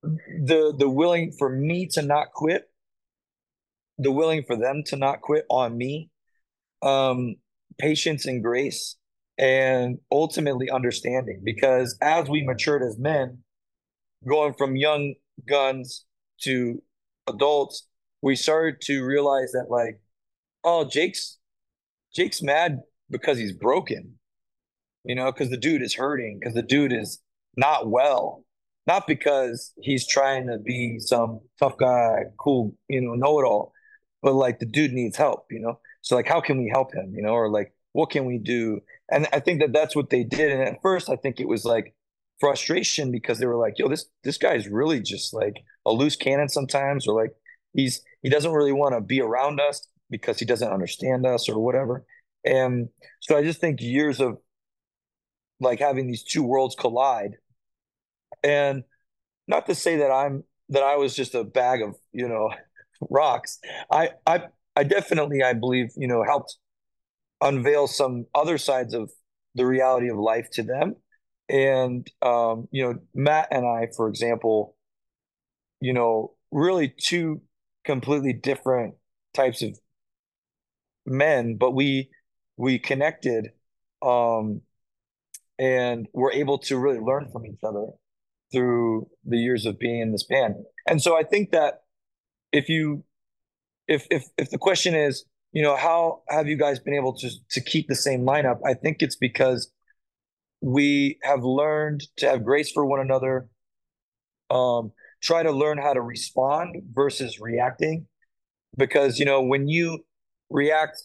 the the willing for me to not quit, the willing for them to not quit on me, um, patience and grace, and ultimately understanding. Because as we matured as men, going from young guns to adults, we started to realize that like, oh, Jake's Jake's mad because he's broken, you know, because the dude is hurting, because the dude is not well not because he's trying to be some tough guy, cool, you know, know it all, but like the dude needs help, you know? So, like, how can we help him, you know, or like, what can we do? And I think that that's what they did. And at first, I think it was like frustration because they were like, yo, this, this guy's really just like a loose cannon sometimes, or like he's, he doesn't really want to be around us because he doesn't understand us or whatever. And so I just think years of like having these two worlds collide and not to say that I'm that I was just a bag of, you know, rocks. I I I definitely I believe, you know, helped unveil some other sides of the reality of life to them. And um, you know, Matt and I, for example, you know, really two completely different types of men, but we we connected um and we're able to really learn from each other through the years of being in this band. And so I think that if you if if if the question is, you know, how have you guys been able to to keep the same lineup? I think it's because we have learned to have grace for one another, um, try to learn how to respond versus reacting. Because, you know, when you react,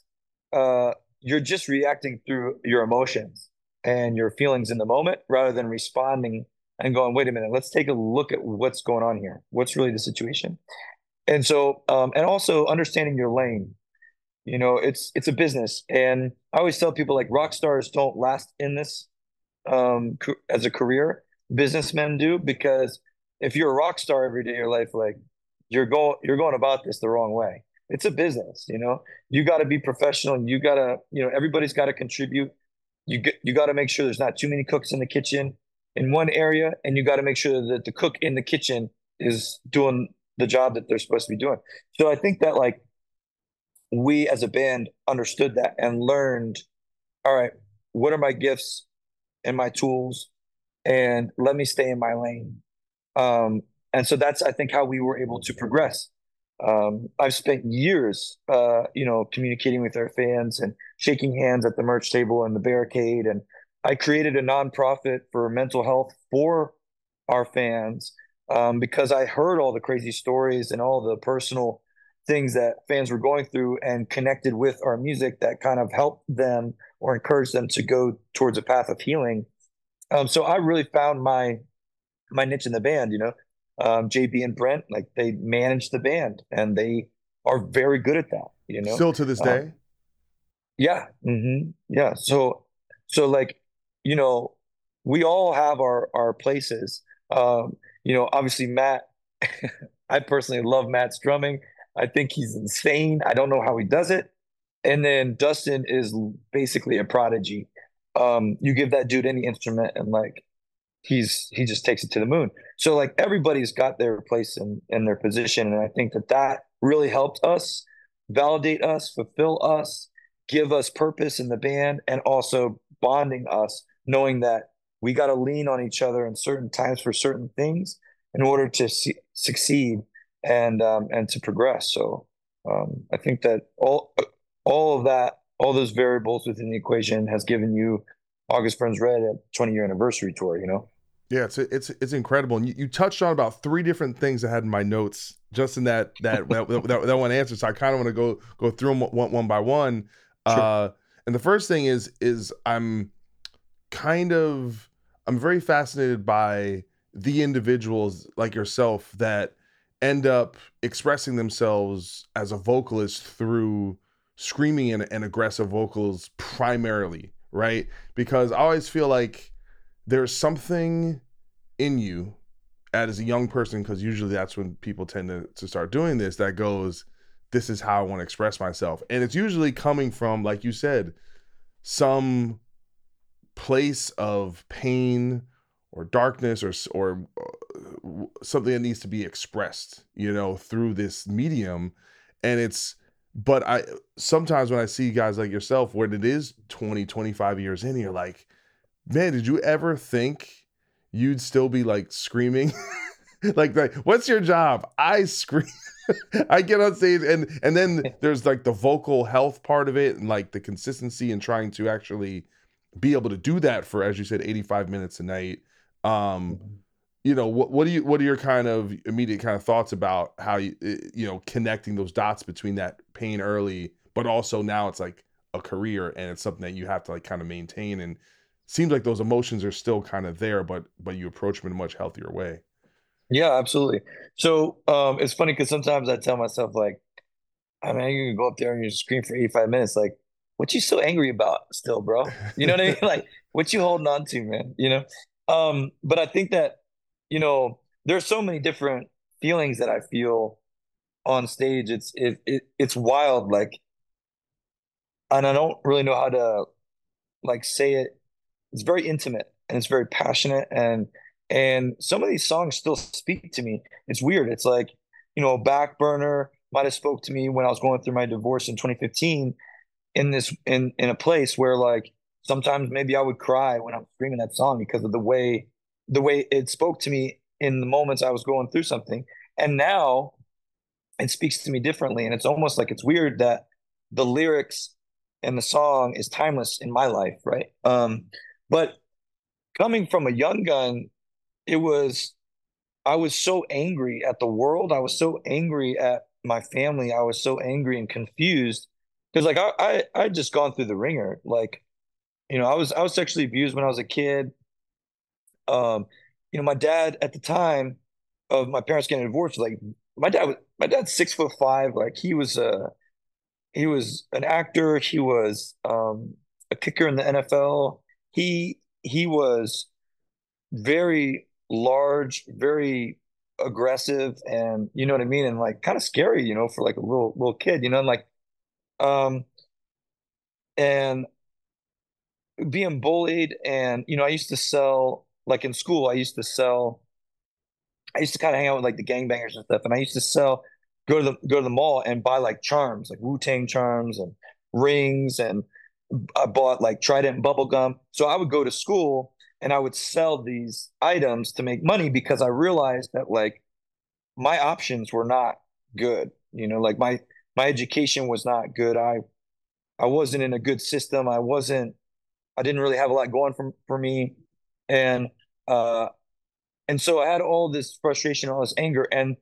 uh, you're just reacting through your emotions and your feelings in the moment rather than responding and going, wait a minute, let's take a look at what's going on here. What's really the situation? And so, um, and also understanding your lane. You know, it's it's a business, and I always tell people like rock stars don't last in this um, as a career. Businessmen do because if you're a rock star every day of your life, like you're going you're going about this the wrong way. It's a business, you know. You got to be professional, you got to, you know, everybody's got to contribute. You get, you got to make sure there's not too many cooks in the kitchen in one area and you got to make sure that the cook in the kitchen is doing the job that they're supposed to be doing. So I think that like we as a band understood that and learned, all right, what are my gifts and my tools and let me stay in my lane. Um, and so that's I think how we were able to progress. Um, I've spent years, uh, you know, communicating with our fans and shaking hands at the merch table and the barricade and I created a nonprofit for mental health for our fans um, because I heard all the crazy stories and all the personal things that fans were going through and connected with our music that kind of helped them or encouraged them to go towards a path of healing. Um, so I really found my my niche in the band. You know, um, JB and Brent, like they manage the band and they are very good at that. You know,
still to this day. Um,
yeah. Mm-hmm, yeah. So so like you know, we all have our our places. Um, you know, obviously Matt. I personally love Matt's drumming. I think he's insane. I don't know how he does it. And then Dustin is basically a prodigy. Um, you give that dude any instrument and like he's he just takes it to the moon. So like everybody's got their place in their position, and I think that that really helped us validate us, fulfill us, give us purpose in the band, and also bonding us knowing that we got to lean on each other in certain times for certain things in order to see, succeed and um, and to progress. So um, I think that all all of that, all those variables within the equation, has given you August Burns Red at 20 year anniversary tour. You know.
Yeah, it's it's it's incredible, and you, you touched on about three different things I had in my notes just in that that that, that, that, one answer. So I kind of want to go go through them one, one by one. Sure. Uh, and the first thing is is I'm kind of I'm very fascinated by the individuals like yourself that end up expressing themselves as a vocalist through screaming and, and aggressive vocals primarily, right? Because I always feel like there's something in you as a young person, because usually that's when people tend to, to start doing this, that goes, this is how I want to express myself. And it's usually coming from, like you said, some place of pain or darkness or or uh, something that needs to be expressed, you know, through this medium. And it's but I sometimes when I see guys like yourself when it is 20, 25 years in, you're like, man, did you ever think you'd still be like screaming? like, like, what's your job? I scream. I get on stage and and then there's like the vocal health part of it and like the consistency and trying to actually be able to do that for as you said 85 minutes a night. Um you know what what do you what are your kind of immediate kind of thoughts about how you you know connecting those dots between that pain early but also now it's like a career and it's something that you have to like kind of maintain and seems like those emotions are still kind of there, but but you approach them in a much healthier way.
Yeah, absolutely. So um, it's funny because sometimes I tell myself like, I mean, you can go up there and you scream for 85 minutes. Like, what you so angry about still, bro? You know what I mean? Like, what you holding on to, man? You know? Um, but I think that, you know, there's so many different feelings that I feel on stage. It's it, it it's wild. Like, and I don't really know how to like say it it's very intimate and it's very passionate and and some of these songs still speak to me it's weird it's like you know back burner might have spoke to me when i was going through my divorce in 2015 in this in in a place where like sometimes maybe i would cry when i'm screaming that song because of the way the way it spoke to me in the moments i was going through something and now it speaks to me differently and it's almost like it's weird that the lyrics and the song is timeless in my life right um but coming from a young gun, it was I was so angry at the world. I was so angry at my family. I was so angry and confused because like I I I just gone through the ringer. Like, you know, I was I was sexually abused when I was a kid. Um, you know, my dad at the time of my parents getting divorced, like my dad was my dad's six foot five. Like he was a he was an actor. He was um, a kicker in the NFL he he was very large, very aggressive, and you know what I mean, and like kind of scary, you know, for like a little little kid, you know, and like, um, and being bullied, and you know, I used to sell like in school, I used to sell. I used to kind of hang out with like the gangbangers and stuff, and I used to sell, go to the go to the mall and buy like charms, like Wu Tang charms and rings and I bought like Trident bubble gum. So I would go to school and I would sell these items to make money because I realized that like my options were not good. You know, like my my education was not good. I I wasn't in a good system. I wasn't I didn't really have a lot going for for me. And uh and so I had all this frustration, all this anger. And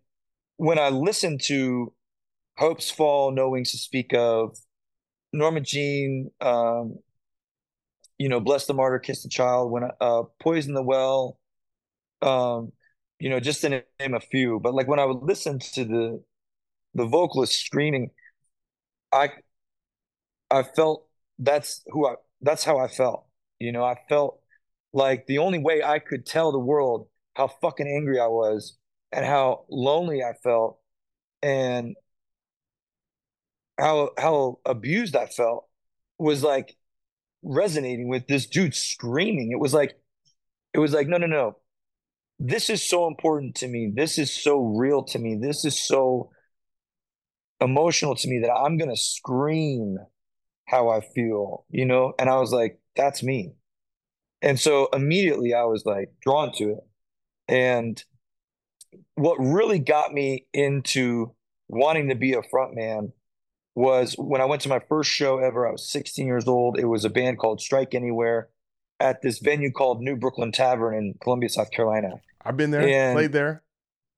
when I listened to Hopesfall, No Wings to Speak of, Norma Jean, um, you know, Bless the Martyr, Kiss the Child, when uh, Poison the Well, um, you know, just to name a few. But like when I would listen to the the vocalist screaming, I I felt that's who I that's how I felt. You know, I felt like the only way I could tell the world how fucking angry I was and how lonely I felt and how how abused I felt was like resonating with this dude screaming. It was like it was like no no no. This is so important to me. This is so real to me. This is so emotional to me that I'm going to scream how I feel, you know? And I was like that's me. And so immediately I was like drawn to it. And what really got me into wanting to be a front man was when I went to my first show ever. I was 16 years old. It was a band called Strike Anywhere. at this venue called New Brookland Tavern in Columbia, South Carolina.
I've been there, and, played there.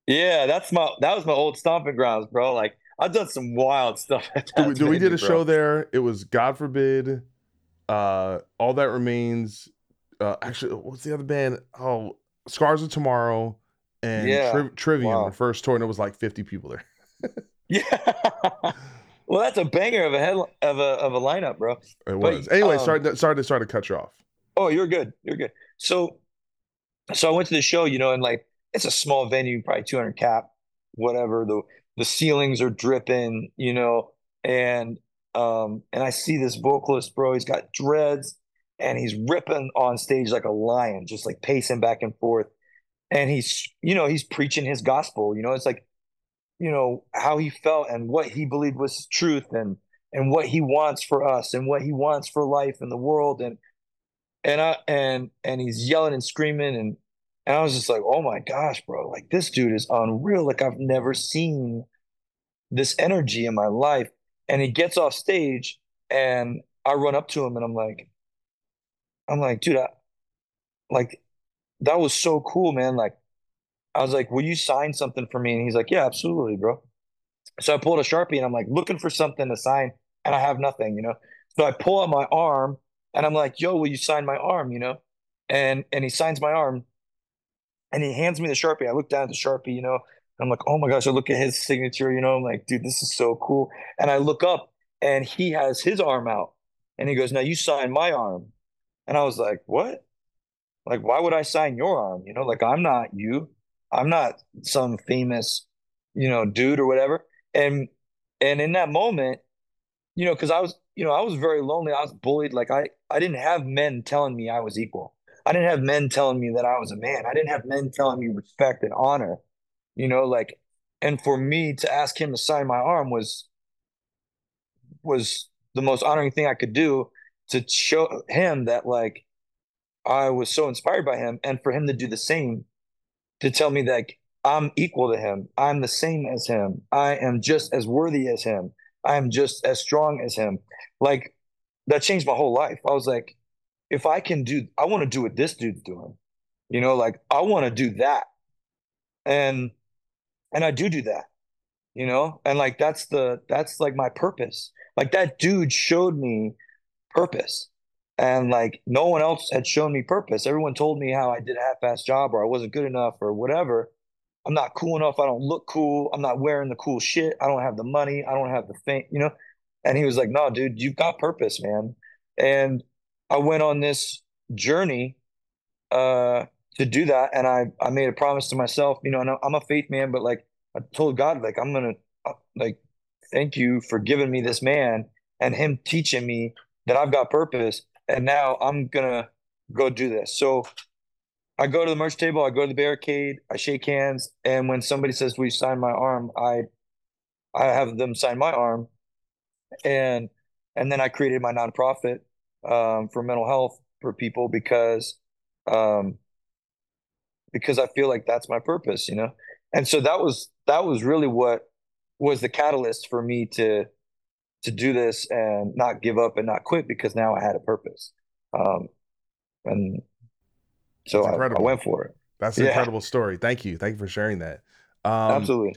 Yeah, that's my that was my old stomping grounds, bro. Like I've done some wild stuff.
we, venue, we did a bro. show there. It was God forbid, uh, all that remains. Uh, actually, what's the other band? Oh, Scars of Tomorrow and yeah. Tri- Trivium. Wow. The first tour, and it was like fifty people there.
yeah. Well, that's a banger of a head of a of a lineup, bro.
It was. But, anyway, um, sorry, to, sorry to start to cut you off.
Oh, you're good. You're good. So, so I went to the show, you know, and like it's a small venue, probably 200 cap, whatever. The the ceilings are dripping, you know, and um and I see this vocalist, bro. He's got dreads, and he's ripping on stage like a lion, just like pacing back and forth. And he's, you know, he's preaching his gospel. You know, it's like you know how he felt and what he believed was truth and and what he wants for us and what he wants for life and the world and and I and and he's yelling and screaming and and I was just like, oh my gosh, bro, like this dude is unreal. Like I've never seen this energy in my life. And he gets off stage and I run up to him and I'm like, I'm like, dude, I, like that was so cool, man. Like I was like, will you sign something for me? And he's like, yeah, absolutely, bro. So I pulled a Sharpie and I'm like looking for something to sign and I have nothing, you know? So I pull out my arm and I'm like, yo, will you sign my arm, you know? And, and he signs my arm and he hands me the Sharpie. I look down at the Sharpie, you know, I'm like, oh my gosh, I look at his signature, you know, I'm like, dude, this is so cool. And I look up and he has his arm out and he goes, now you sign my arm. And I was like, what? Like, why would I sign your arm? You know, like I'm not you. I'm not some famous, you know, dude or whatever. And and in that moment, you know, because I was, you know, I was very lonely. I was bullied. Like I I didn't have men telling me I was equal. I didn't have men telling me that I was a man. I didn't have men telling me respect and honor. You know, like and for me to ask him to sign my arm was was the most honoring thing I could do to show him that like I was so inspired by him and for him to do the same to tell me that I'm equal to him. I'm the same as him. I am just as worthy as him. I am just as strong as him. Like that changed my whole life. I was like, if I can do, I want to do what this dude's doing. You know, like I want to do that. And and I do do that. You know, and like that's the that's like my purpose. Like that dude showed me purpose and like no one else had shown me purpose. Everyone told me how I did a half-ass job or I wasn't good enough or whatever. I'm not cool enough. I don't look cool. I'm not wearing the cool shit. I don't have the money. I don't have the thing, you know. And he was like, "No, dude, you've got purpose, man." And I went on this journey uh, to do that, and I I made a promise to myself, you know. And I'm a faith man, but like I told God, like I'm gonna uh, like thank you for giving me this man and him teaching me that I've got purpose and now I'm gonna go do this. So I go to the merch table, I go to the barricade, I shake hands, and when somebody says, "Will you sign my arm?" I I have them sign my arm, and and then I created my nonprofit um, for mental health for people because um, because I feel like that's my purpose, you know. And so that was that was really what was the catalyst for me to to do this and not give up and not quit because now I had a purpose. Um, and so I, I, went for it.
That's an yeah. incredible story. Thank you. Thank you for sharing that.
Um, Absolutely.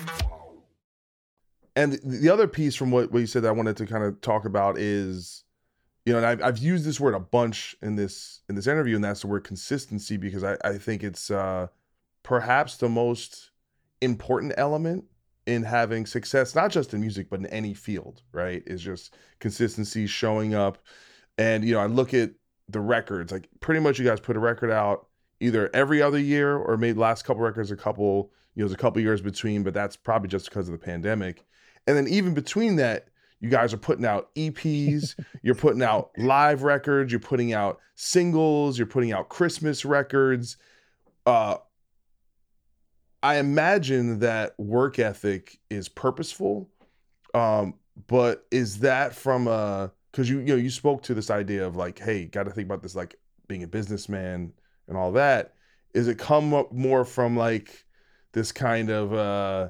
And the other piece from what, what you said that I wanted to kind of talk about is, you know, and I've, I've used this word a bunch in this in this interview, and that's the word consistency because I, I think it's uh, perhaps the most important element in having success, not just in music, but in any field, right? Is just consistency, showing up. And, you know, I look at the records, like pretty much you guys put a record out either every other year or maybe last couple records, a couple, you know, there's a couple years between, but that's probably just because of the pandemic. And then even between that, you guys are putting out EPs, you're putting out live records, you're putting out singles, you're putting out Christmas records. Uh, I imagine that work ethic is purposeful, um, but is that from a because you you know you spoke to this idea of like, hey, got to think about this like being a businessman and all that. Is it come up more from like this kind of uh,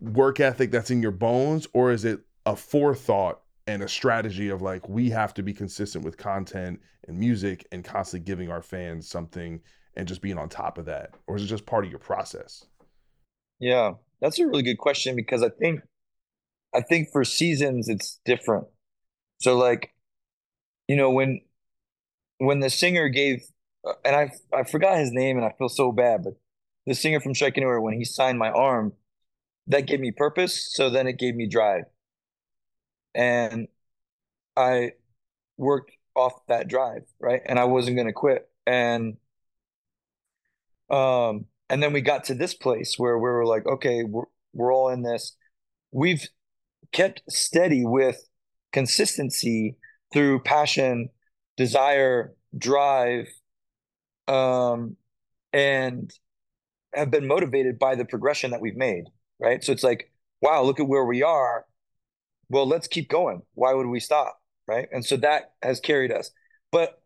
work ethic that's in your bones, or is it a forethought and a strategy of like we have to be consistent with content and music and constantly giving our fans something and just being on top of that, or is it just part of your process?
Yeah, that's a really good question because I think I think for seasons it's different. So like, you know, when when the singer gave uh, and I I forgot his name and I feel so bad, but the singer from Strike Anywhere when he signed my arm, that gave me purpose. So then it gave me drive, and I worked off that drive, right? And I wasn't gonna quit. And um and then we got to this place where we were like okay we're, we're all in this we've kept steady with consistency through passion desire drive um and have been motivated by the progression that we've made right so it's like wow look at where we are well let's keep going why would we stop right and so that has carried us but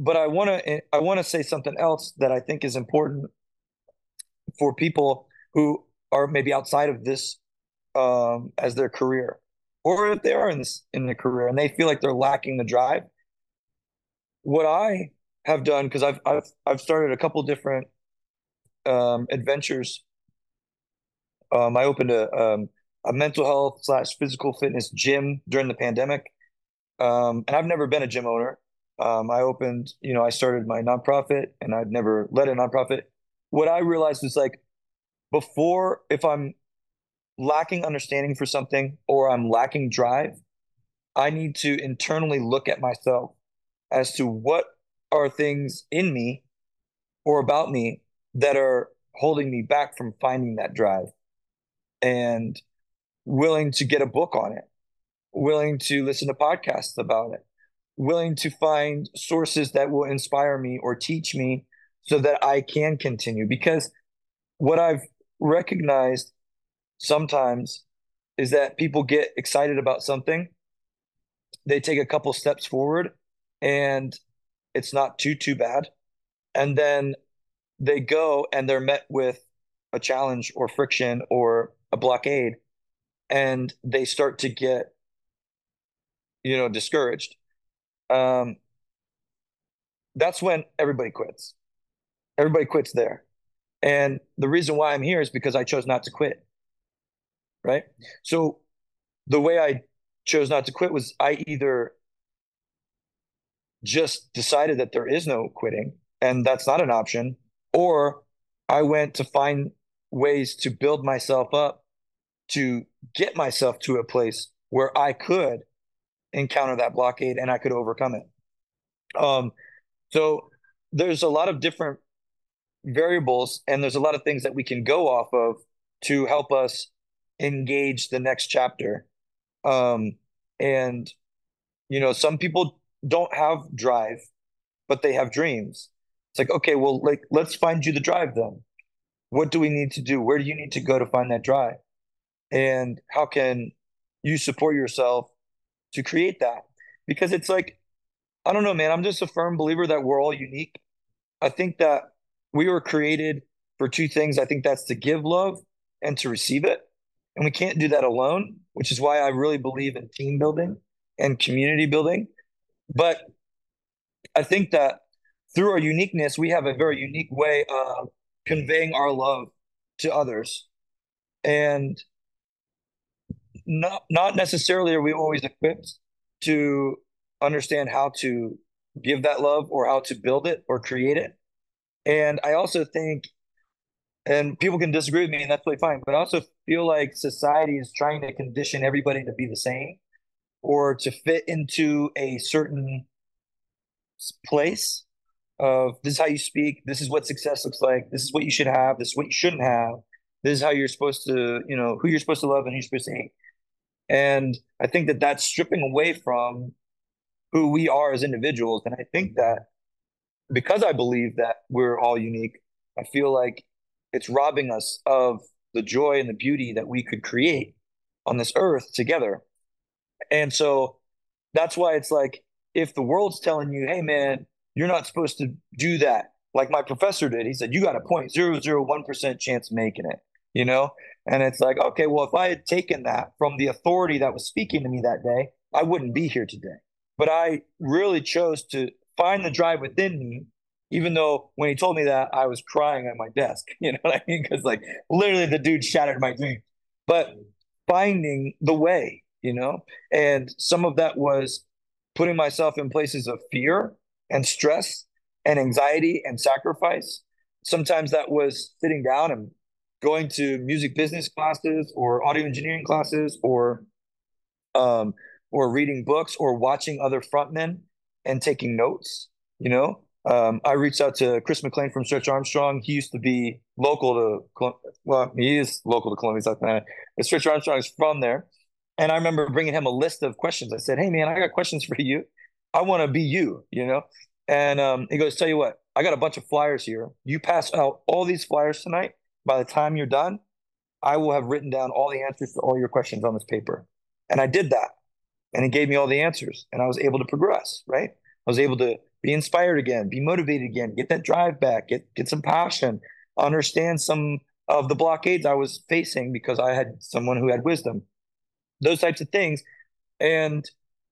but I want to I want to say something else that I think is important for people who are maybe outside of this um, as their career, or if they are in this in the career and they feel like they're lacking the drive. What I have done because I've I've I've started a couple different um, adventures. Um, I opened a um, a mental health slash physical fitness gym during the pandemic, um, and I've never been a gym owner. Um, I opened, you know, I started my nonprofit and I've never led a nonprofit. What I realized was like before, if I'm lacking understanding for something or I'm lacking drive, I need to internally look at myself as to what are things in me or about me that are holding me back from finding that drive and willing to get a book on it, willing to listen to podcasts about it, willing to find sources that will inspire me or teach me so that I can continue. Because what I've recognized sometimes is that people get excited about something, they take a couple steps forward, and it's not too, too bad. And then they go and they're met with a challenge or friction or a blockade, and they start to get, you know, discouraged um, that's when everybody quits. Everybody quits there. And the reason why I'm here is because I chose not to quit. Right. So the way I chose not to quit was I either just decided that there is no quitting and that's not an option, or I went to find ways to build myself up to get myself to a place where I could encounter that blockade and I could overcome it. Um, so there's a lot of different variables and there's a lot of things that we can go off of to help us engage the next chapter. Um, and, you know, some people don't have drive, but they have dreams. It's like, okay, well, like, let's find you the drive then. What do we need to do? Where do you need to go to find that drive? And how can you support yourself to create that because it's like I don't know, man. I'm just a firm believer that we're all unique. I think that we were created for two things. I think that's to give love and to receive it. And we can't do that alone, which is why I really believe in team building and community building. But I think that through our uniqueness, we have a very unique way of conveying our love to others. And not not necessarily are we always equipped to understand how to give that love or how to build it or create it. And I also think, and people can disagree with me, and that's totally fine, but I also feel like society is trying to condition everybody to be the same or to fit into a certain place of this is how you speak, this is what success looks like, this is what you should have, this is what you shouldn't have, this is how you're supposed to, you know, who you're supposed to love and who you're supposed to hate. And I think that that's stripping away from who we are as individuals. And I think mm-hmm. that because I believe that we're all unique, I feel like it's robbing us of the joy and the beauty that we could create on this earth together. And so that's why it's like if the world's telling you, hey man, you're not supposed to do that, like my professor did, he said, you got a 0.001% chance making it, you know? And it's like, okay, well, if I had taken that from the authority that was speaking to me that day, I wouldn't be here today. But I really chose to find the drive within me, even though when he told me that, I was crying at my desk. You know what I mean? Because like literally the dude shattered my dream. But finding the way, you know, and some of that was putting myself in places of fear and stress and anxiety and sacrifice. Sometimes that was sitting down and going to music business classes or audio engineering classes or um, or reading books or watching other frontmen and taking notes. You know, um, I reached out to Chris McLean from Stretch Arm Strong. He used to be local to, well, he is local to Columbia, South Carolina. But Stretch Arm Strong is from there. And I remember bringing him a list of questions. I said, Hey, man, I got questions for you. I want to be you, you know? And um, he goes, Tell you what, I got a bunch of flyers here. You pass out all these flyers tonight. By the time you're done, I will have written down all the answers to all your questions on this paper. And I did that and it gave me all the answers and i was able to progress right i was able to be inspired again be motivated again get that drive back get get some passion understand some of the blockades i was facing because i had someone who had wisdom those types of things and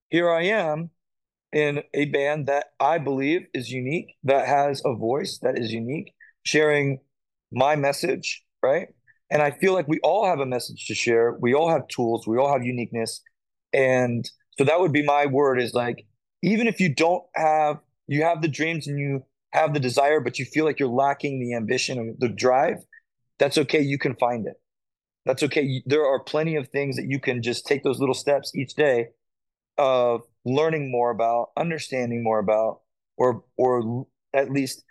here i am in a band that i believe is unique that has a voice that is unique sharing my message right and i feel like we all have a message to share we all have tools we all have uniqueness and so that would be my word is like, even if you don't have, you have the dreams and you have the desire, but you feel like you're lacking the ambition and the drive, that's okay. You can find it. That's okay. There are plenty of things that you can just take those little steps each day of learning more about, understanding more about, or or at least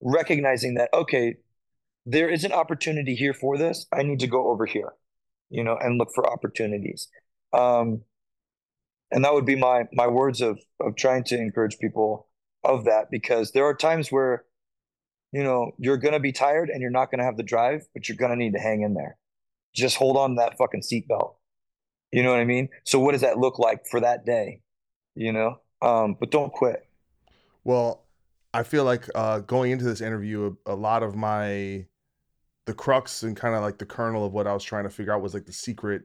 recognizing that okay, there is an opportunity here for this. I need to go over here, you know, and look for opportunities. Um, and that would be my my words of of trying to encourage people of that because there are times where you know you're gonna be tired and you're not gonna have the drive, but you're gonna need to hang in there. Just hold on to that fucking seatbelt. You know what I mean? So what does that look like for that day? You know, um, but don't quit.
Well, I feel like uh, going into this interview, a, a lot of my the crux and kind of like the kernel of what I was trying to figure out was like the secret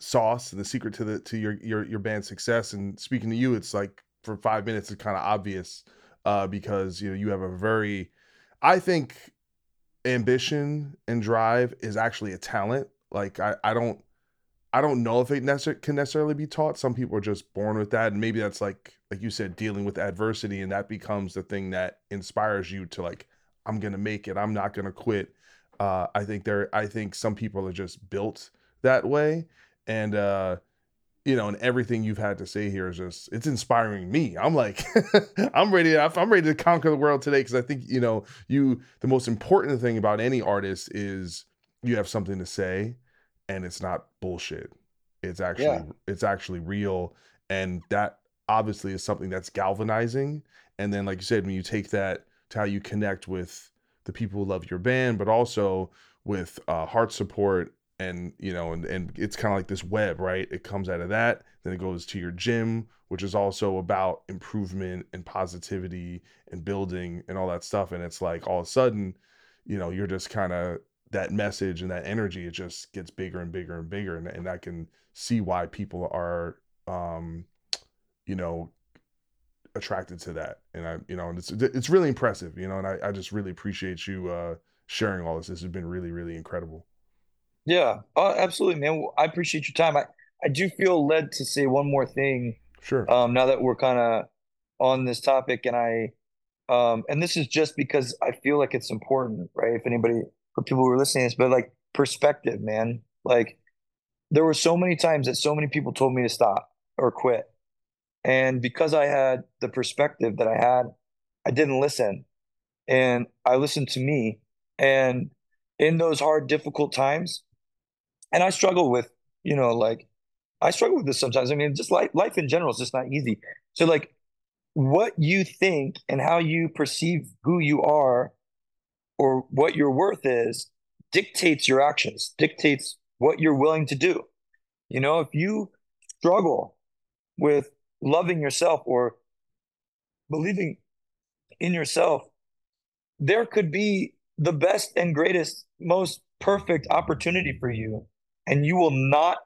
sauce, the secret to the to your your your band's success. And speaking to you, it's like for five minutes, it's kind of obvious uh, because you know you have a very, I think, ambition and drive is actually a talent. Like I I don't. I don't know if it necessar- can necessarily be taught. Some people are just born with that, and maybe that's like, like you said, dealing with adversity, and that becomes the thing that inspires you to like, I'm gonna make it. I'm not gonna quit. Uh, I think there. I think some people are just built that way, and uh you know, and everything you've had to say here is just it's inspiring me. I'm like, I'm ready. I'm ready to conquer the world today because I think you know you. The most important thing about any artist is you have something to say, and it's not bullshit. It's actually yeah. it's actually real, and that obviously is something that's galvanizing. And then, like you said, when you take that to how you connect with the people who love your band, but also with uh, heart support and you know and, and it's kind of like this web right it comes out of that then it goes to your gym which is also about improvement and positivity and building and all that stuff and it's like all of a sudden you know, you're just kind of that message and that energy, it just gets bigger and bigger and bigger. And, and I can see why people are, um, you know, attracted to that. And I, you know, it's, it's really impressive, you know, and I, I just really appreciate you, uh, sharing all this. This has been really, really incredible.
Yeah, uh, absolutely, man. I appreciate your time. I, I do feel led to say one more thing.
Sure.
Um, now that we're kind of on this topic, and I, um, and this is just because I feel like it's important, right? If anybody, for people who are listening to this, but like perspective, man. Like there were so many times that so many people told me to stop or quit. And because I had the perspective that I had, I didn't listen. And I listened to me. And in those hard, difficult times, and I struggle with, you know, like I struggle with this sometimes. I mean, just life, life in general is just not easy. So, like, what you think and how you perceive who you are or what your worth is dictates your actions, dictates what you're willing to do. You know, if you struggle with loving yourself or believing in yourself, there could be the best and greatest, most perfect opportunity for you and you will not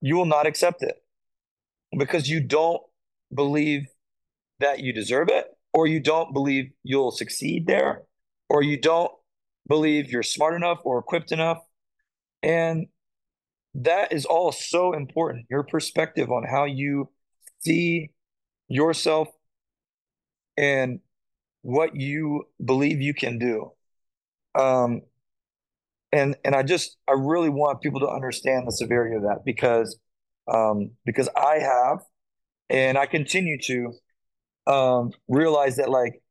you will not accept it because you don't believe that you deserve it or you don't believe you'll succeed there or you don't believe you're smart enough or equipped enough. And that is all so important your perspective on how you see yourself and what you believe you can do. Um, and and I just I really want people to understand the severity of that because um, because I have and I continue to um, realize that like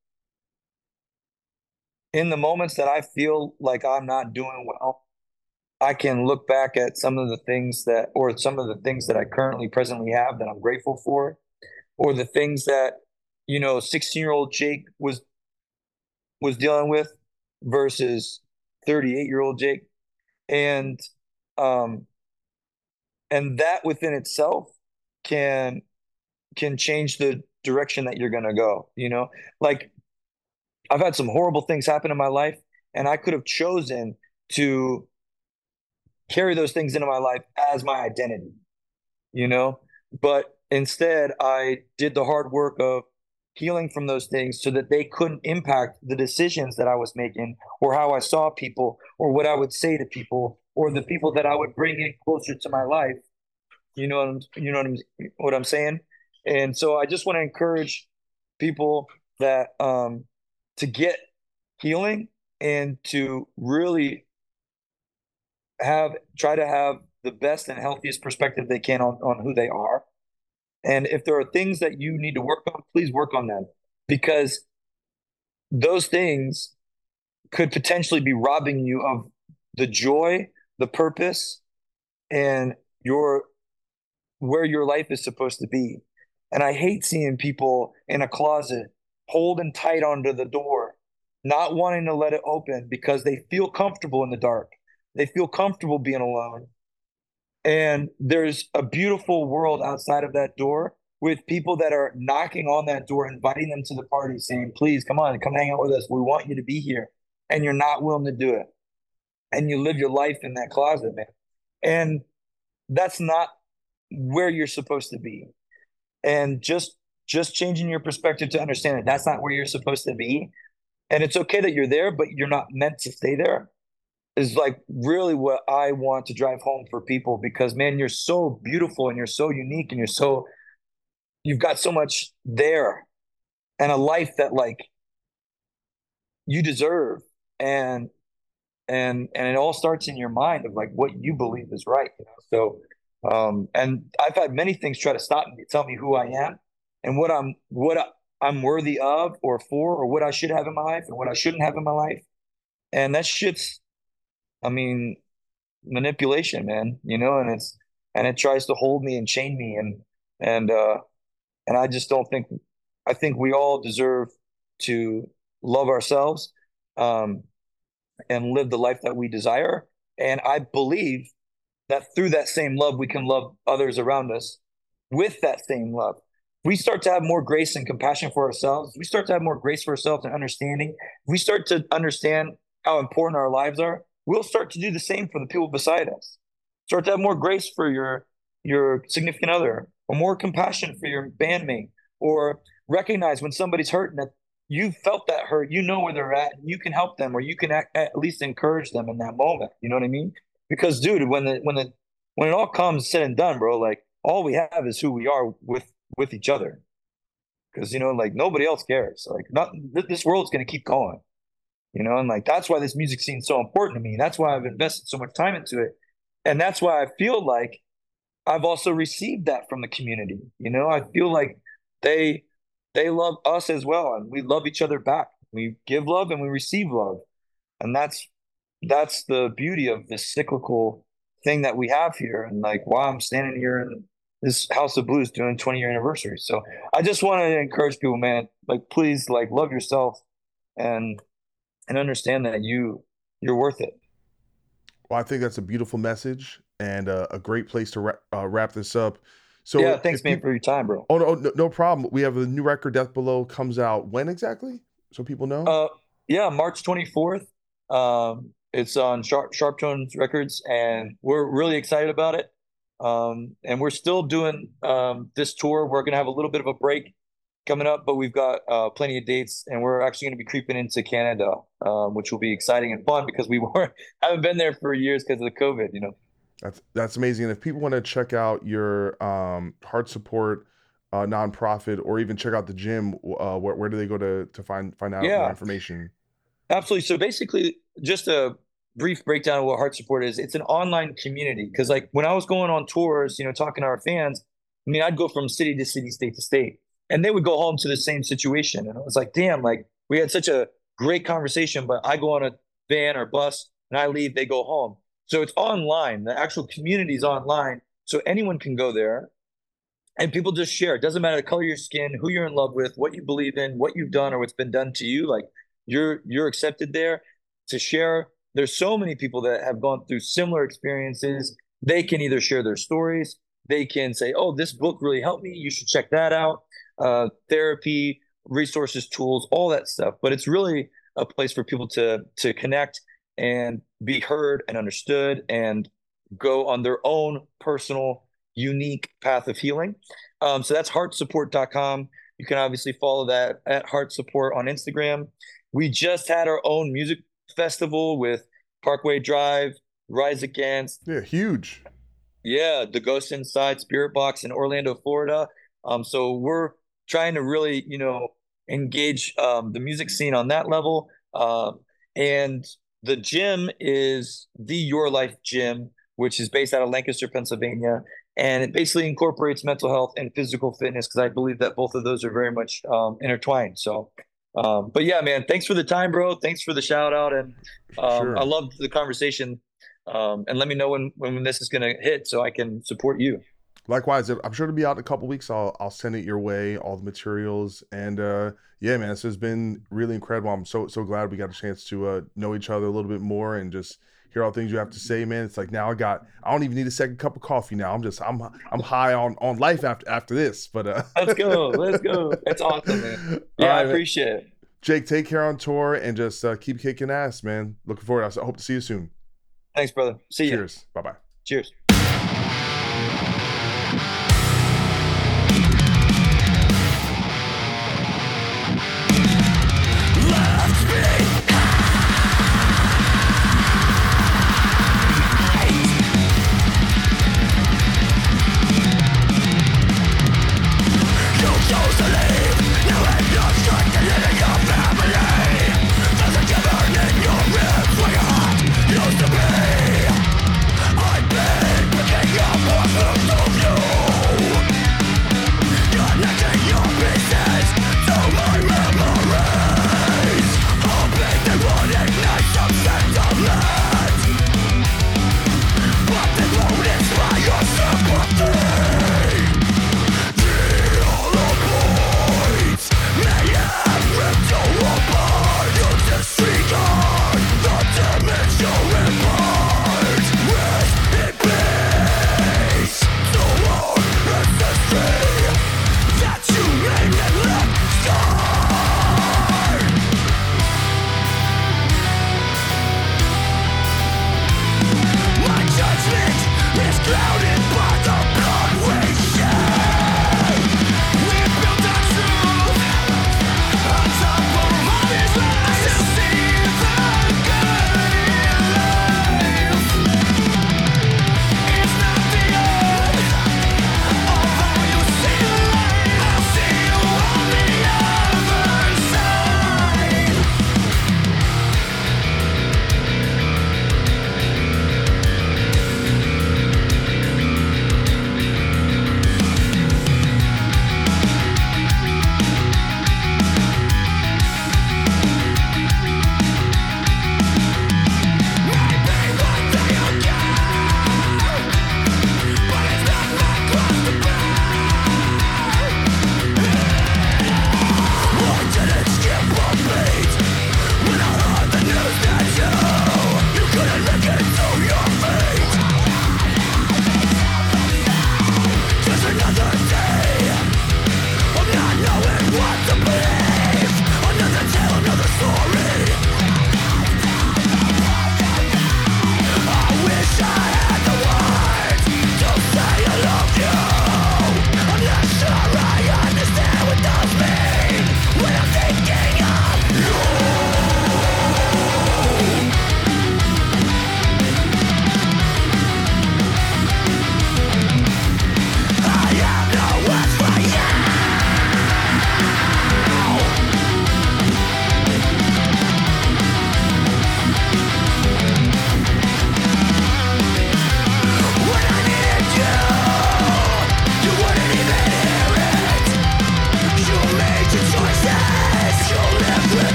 in the moments that I feel like I'm not doing well, I can look back at some of the things that or some of the things that I currently presently have that I'm grateful for, or the things that you know 16 year old Jake was was dealing with versus 38 year old Jake. And, um, and that within itself can, can change the direction that you're going to go, you know, like I've had some horrible things happen in my life and I could have chosen to carry those things into my life as my identity, you know, but instead I did the hard work of healing from those things so that they couldn't impact the decisions that I was making or how I saw people or what I would say to people or the people that I would bring in closer to my life. You know what I'm, you know what I'm, what I'm saying? And so I just want to encourage people that um to get healing and to really have try to have the best and healthiest perspective they can on, on who they are and if there are things that you need to work on, please work on them because those things could potentially be robbing you of the joy, the purpose, and your where your life is supposed to be. And I hate seeing people in a closet holding tight onto the door, not wanting to let it open because they feel comfortable in the dark. They feel comfortable being alone. And there's a beautiful world outside of that door with people that are knocking on that door, inviting them to the party, saying, please come on, come hang out with us. We want you to be here. And you're not willing to do it. And you live your life in that closet, man. And that's not where you're supposed to be. And just just changing your perspective to understand that that's not where you're supposed to be. And it's okay that you're there, but you're not meant to stay there is like really what I want to drive home for people because man, you're so beautiful and you're so unique and you're so you've got so much there and a life that like you deserve and and and it all starts in your mind of like what you believe is right you know so um and i've had many things try to stop me tell me who i am and what i'm what I, i'm worthy of or for or what i should have in my life and what i shouldn't have in my life and that shit's I mean, manipulation, man, you know, and it's, and it tries to hold me and chain me. And, and, uh, and I just don't think, I think we all deserve to love ourselves, um, and live the life that we desire. And I believe that through that same love, we can love others around us with that same love. We start to have more grace and compassion for ourselves. We start to have more grace for ourselves and understanding. We start to understand how important our lives are, we'll start to do the same for the people beside us. Start to have more grace for your your significant other, or more compassion for your bandmate, or recognize when somebody's hurting that you felt that hurt, you know where they're at, you can help them, or you can at, at least encourage them in that moment. You know what I mean? Because, dude, when the when the when it all comes said and done, bro, like all we have is who we are with with each other. Because you know, like nobody else cares. Like not this world's gonna keep going. You know, and like that's why this music scene is so important to me. That's why I've invested so much time into it. And that's why I feel like I've also received that from the community. You know, I feel like they they love us as well and we love each other back. We give love and we receive love. And that's that's the beauty of this cyclical thing that we have here and like why I'm standing here in this House of Blues doing 20 year anniversary. So I just want to encourage people, man, like please like love yourself and and understand that you you're worth it.
Well, I think that's a beautiful message and uh, a great place to ra- uh, wrap this up. So
yeah, thanks man for your time, bro.
Oh no, no, no, problem. We have a new record, Death Below, comes out when exactly, so people know.
Uh, yeah, March 24th. Um, it's on Sharp Sharp Tones Records, and we're really excited about it. Um, and we're still doing um, this tour. We're gonna have a little bit of a break coming up, but we've got uh, plenty of dates, and we're actually going to be creeping into Canada, um, which will be exciting and fun because we weren't haven't been there for years because of the COVID. You know.
That's that's amazing. And if people want to check out your um, heart support uh, nonprofit, or even check out the gym, uh, where, where do they go to to find find out yeah. more information?
Absolutely. So basically, just a brief breakdown of what heart support is. It's an online community because, like, when I was going on tours, you know, talking to our fans, I mean, I'd go from city to city, state to state, and they would go home to the same situation, and I was like, damn, like we had such a great conversation, but I go on a van or bus and I leave, they go home so it's online. The actual community is online. So anyone can go there and people just share. It doesn't matter the color of your skin, who you're in love with, what you believe in, what you've done or what's been done to you. Like you're you're accepted there to share. There's so many people that have gone through similar experiences. They can either share their stories, they can say, "Oh, this book really helped me. You should check that out." Uh, therapy, resources, tools, all that stuff. But it's really a place for people to to connect and be heard and understood and go on their own personal, unique path of healing. Um, so that's heartsupport.com. You can obviously follow that at Heart Support on Instagram. We just had our own music festival with Parkway Drive, Rise Against.
Yeah, huge.
Yeah, the Ghost Inside Spiritbox in Orlando, Florida. Um, so we're trying to really, you know, engage um, the music scene on that level. Um, and the gym is the Your Life Gym, which is based out of Lancaster, Pennsylvania. And it basically incorporates mental health and physical fitness because I believe that both of those are very much um, intertwined. So, um, but yeah, man, thanks for the time, bro. Thanks for the shout out. And um, sure. I love the conversation. Um, and let me know when, when this is going to hit so I can support you.
Likewise, I'm sure to be out in a couple weeks. I'll I'll send it your way, all the materials, and uh, yeah, man, this has been really incredible. I'm so so glad we got a chance to uh, know each other a little bit more and just hear all things you have to say, man. It's like now I got I don't even need a second cup of coffee now. I'm just I'm I'm high on on life after after this. But uh,
let's go, let's go. That's awesome, man. Yeah, right, I appreciate man. it.
Jake, take care on tour and just uh, keep kicking ass, man. Looking forward. I hope to see you soon.
Thanks, brother. See you.
Cheers. Bye bye.
Cheers.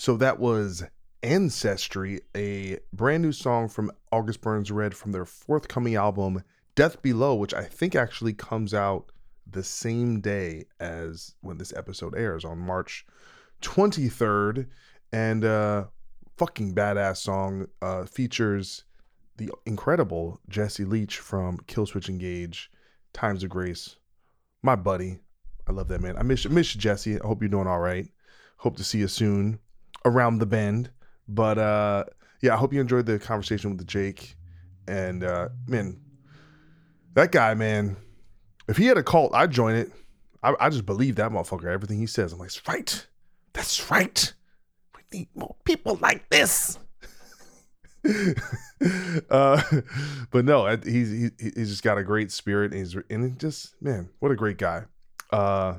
So that was Ancestry, a brand new song from August Burns Red from their forthcoming album, Death Below, which I think actually comes out the same day as when this episode airs on March 23rd. And uh fucking badass song uh features the incredible Jesse Leach from Killswitch Engage, Times of Grace. My buddy. I love that man. I miss miss Jesse. I hope you're doing all right. Hope to see you soon around the bend. But uh yeah, I hope you enjoyed the conversation with Jake. And uh man, that guy, man, if he had a cult, I'd join it. I, I just believe that motherfucker, everything he says. I'm like, that's right. That's right. We need more people like this. uh, but no, he's he, he's just got a great spirit, and he's and just man, what a great guy. Uh,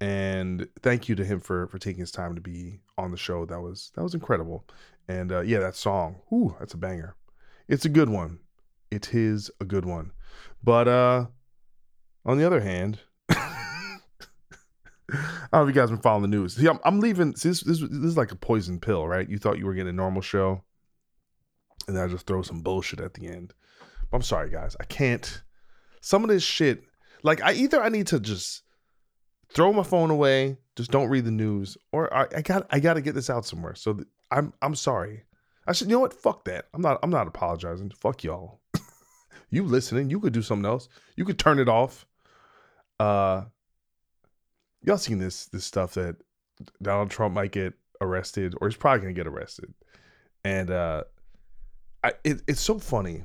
and thank you to him for for taking his time to be on the show. That was that was incredible. And uh, yeah, that song, ooh, that's a banger. It's a good one. It is a good one. But uh, on the other hand, I don't know if you guys been following the news. See, I'm, I'm leaving. See, this, this, this is like a poison pill, right? You thought you were getting a normal show, and then I just throw some bullshit at the end. But I'm sorry, guys. I can't. Some of this shit, like I either I need to just throw my phone away, just don't read the news, or I, I got I got to get this out somewhere. So th- I'm I'm sorry. I said, you know what? Fuck that. I'm not I'm not apologizing. Fuck y'all. you listening? You could do something else. You could turn it off. Uh, y'all seen this this stuff that Donald Trump might get arrested, or he's probably gonna get arrested, and uh, I it, it's so funny.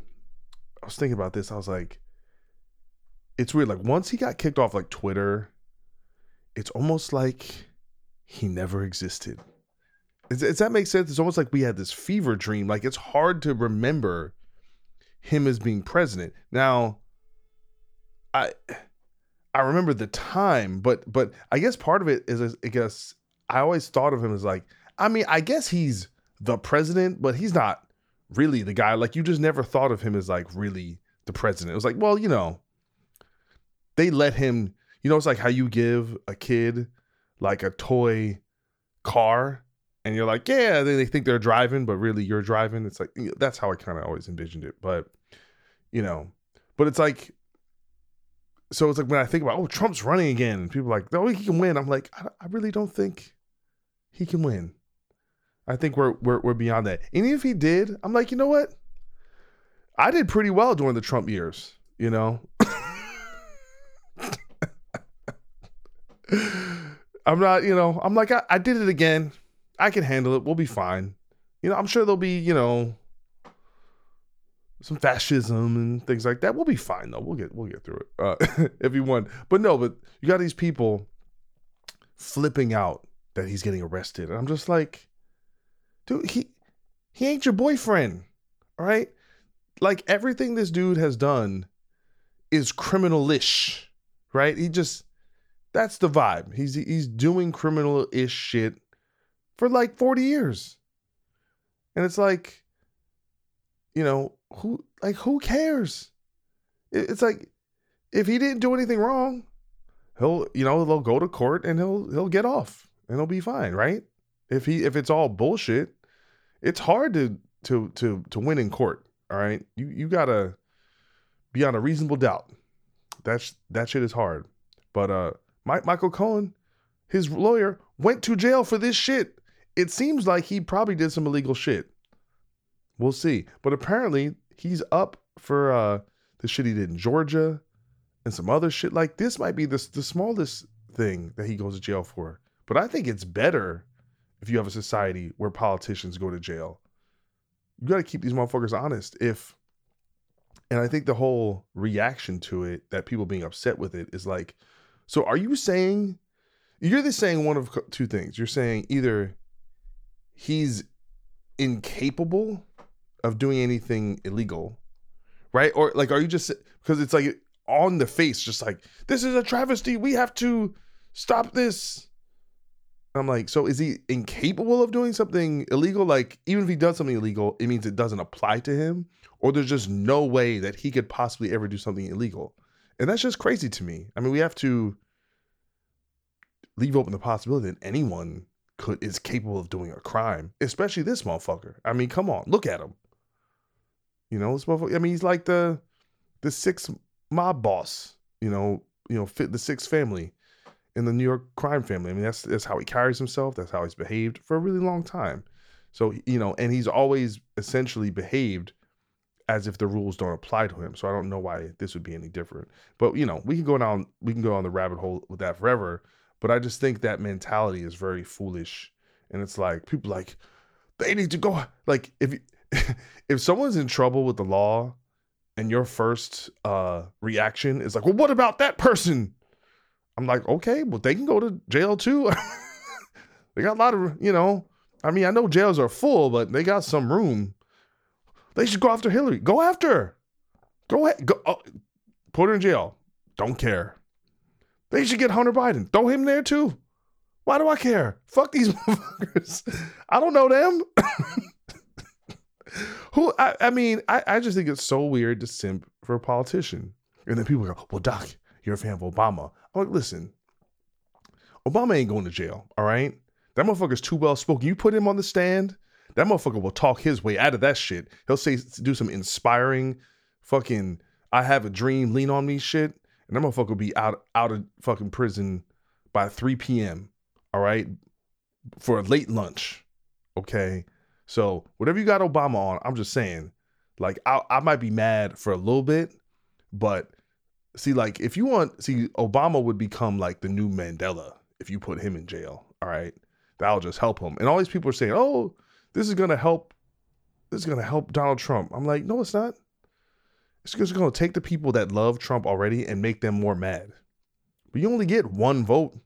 I was thinking about this. I was like, it's weird. Like once he got kicked off like Twitter it's almost like he never existed. Does, does that make sense? It's almost like we had this fever dream. Like it's hard to remember him as being president. Now, I I remember the time, but but I guess part of it is I guess I always thought of him as like I mean I guess he's the president, but he's not really the guy. Like you just never thought of him as like really the president. It was like, well, you know, they let him, you know, it's like how you give a kid like a toy car and you're like, yeah, they, they think they're driving, but really you're driving. It's like, that's how I kind of always envisioned it. But, you know, but it's like, so it's like when I think about, oh, Trump's running again, and people like, oh, he can win. I'm like, I, I really don't think he can win. I think we're, we're we're beyond that. And if he did, I'm like, you know what? I did pretty well during the Trump years, you know. I'm not, you know, I'm like, I, I, did it again. I can handle it. We'll be fine. You know, I'm sure there'll be, you know, some fascism and things like that. We'll be fine though. We'll get we'll get through it uh, if he won. But no, but you got these people flipping out that he's getting arrested, and I'm just like, dude, he he ain't your boyfriend, all right? Like everything this dude has done is criminalish, right? He just that's the vibe. He's he's doing criminal-ish shit for like 40 years. And it's like you know, who like who cares? It's like if he didn't do anything wrong, he'll you know, they'll go to court and he'll he'll get off and he'll be fine, right? If he if it's all bullshit, it's hard to to to to win in court, all right? You you got to be on a reasonable doubt. That's that shit is hard. But uh Mike, Michael Cohen, his lawyer, went to jail for this shit. It seems like he probably did some illegal shit. We'll see. But apparently, he's up for uh, the shit he did in Georgia and some other shit. Like this might be the, the smallest thing that he goes to jail for. But I think it's better if you have a society where politicians go to jail. You got to keep these motherfuckers honest. If, and I think the whole reaction to it, that people being upset with it, is like, so are you saying you're just saying one of two things? You're saying either he's incapable of doing anything illegal, right? Or like, are you just because it's like on the face, just like this is a travesty. We have to stop this. I'm like, so is he incapable of doing something illegal? Like, even if he does something illegal, it means it doesn't apply to him, or there's just no way that he could possibly ever do something illegal. And that's just crazy to me. I mean, we have to leave open the possibility that anyone could is capable of doing a crime, especially this motherfucker. I mean, come on, look at him. You know, this motherfucker. I mean, he's like the the sixth mob boss. You know, you know, fit the sixth family in the New York crime family. I mean, that's that's how he carries himself. That's how he's behaved for a really long time. So you know, and he's always essentially behaved as if the rules don't apply to him. So I don't know why this would be any different. But you know, we can go down we can go on the rabbit hole with that forever. But I just think that mentality is very foolish. And it's like people like they need to go like if if someone's in trouble with the law and your first uh reaction is like, "Well, what about that person?" I'm like, "Okay, well they can go to jail too." they got a lot of, you know, I mean, I know jails are full, but they got some room. They should go after Hillary. Go after her. Go ahead. Go, oh, put her in jail. Don't care. They should get Hunter Biden. Throw him there too. Why do I care? Fuck these motherfuckers. I don't know them. Who I, I mean, I, I just think it's so weird to simp for a politician. And then people go, Well, Doc, you're a fan of Obama. I'm like, listen, Obama ain't going to jail, all right? That motherfucker's too well spoken. You put him on the stand, that motherfucker will talk his way out of that shit. He'll say do some inspiring fucking I have a dream, lean on me shit. And that motherfucker will be out out of fucking prison by 3 p.m. All right. For a late lunch. Okay. So whatever you got Obama on, I'm just saying, like I, I might be mad for a little bit, but see, like if you want, see, Obama would become like the new Mandela if you put him in jail. All right, that'll just help him. And all these people are saying, oh, this is gonna help. This is gonna help Donald Trump. I'm like, no, it's not. It's just gonna take the people that love Trump already and make them more mad. But you only get one vote.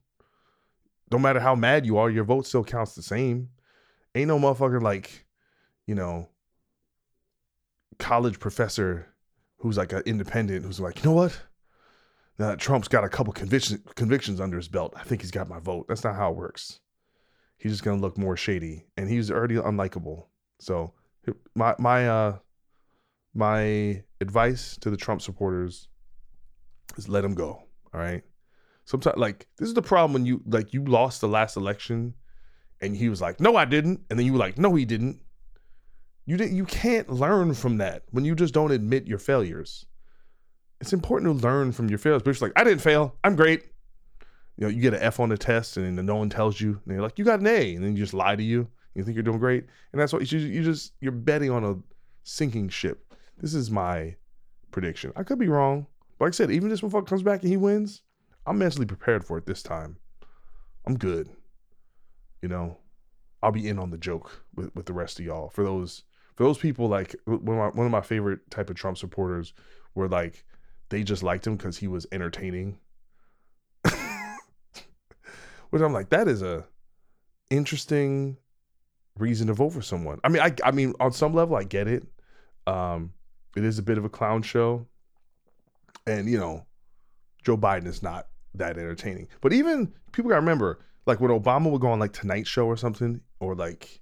No matter how mad you are, your vote still counts the same. Ain't no motherfucker like, you know, college professor who's like an independent who's like, you know what? Now Trump's got a couple conviction, convictions under his belt, I think he's got my vote. That's not how it works he's just gonna look more shady, and he's already unlikable. So my my uh my advice to the Trump supporters is let him go. All right. Sometimes like this is the problem when you like you lost the last election and he was like, No, I didn't. And then you were like, No, he didn't. You didn't you can't learn from that when you just don't admit your failures. It's important to learn from your failures. But it's like, I didn't fail. I'm great. You know, you get an F on the test and then no one tells you, and you're like, you got an A, and then you just lie to you. You think you're doing great. And that's what you, you just you're betting on a sinking ship. This is my prediction. I could be wrong. But like I said, even if this motherfucker comes back and he wins, I'm mentally prepared for it this time. I'm good. You know, I'll be in on the joke with, with the rest of y'all. For those for those people, like one of my, one of my favorite type of Trump supporters were like they just liked him because he was entertaining. Which I'm like, that is a interesting reason to vote for someone. I mean, I I mean, on some level, I get it. Um, it is a bit of a clown show, and you know, Joe Biden is not that entertaining. But even people gotta remember, like when Obama would go on like Tonight Show or something, or like,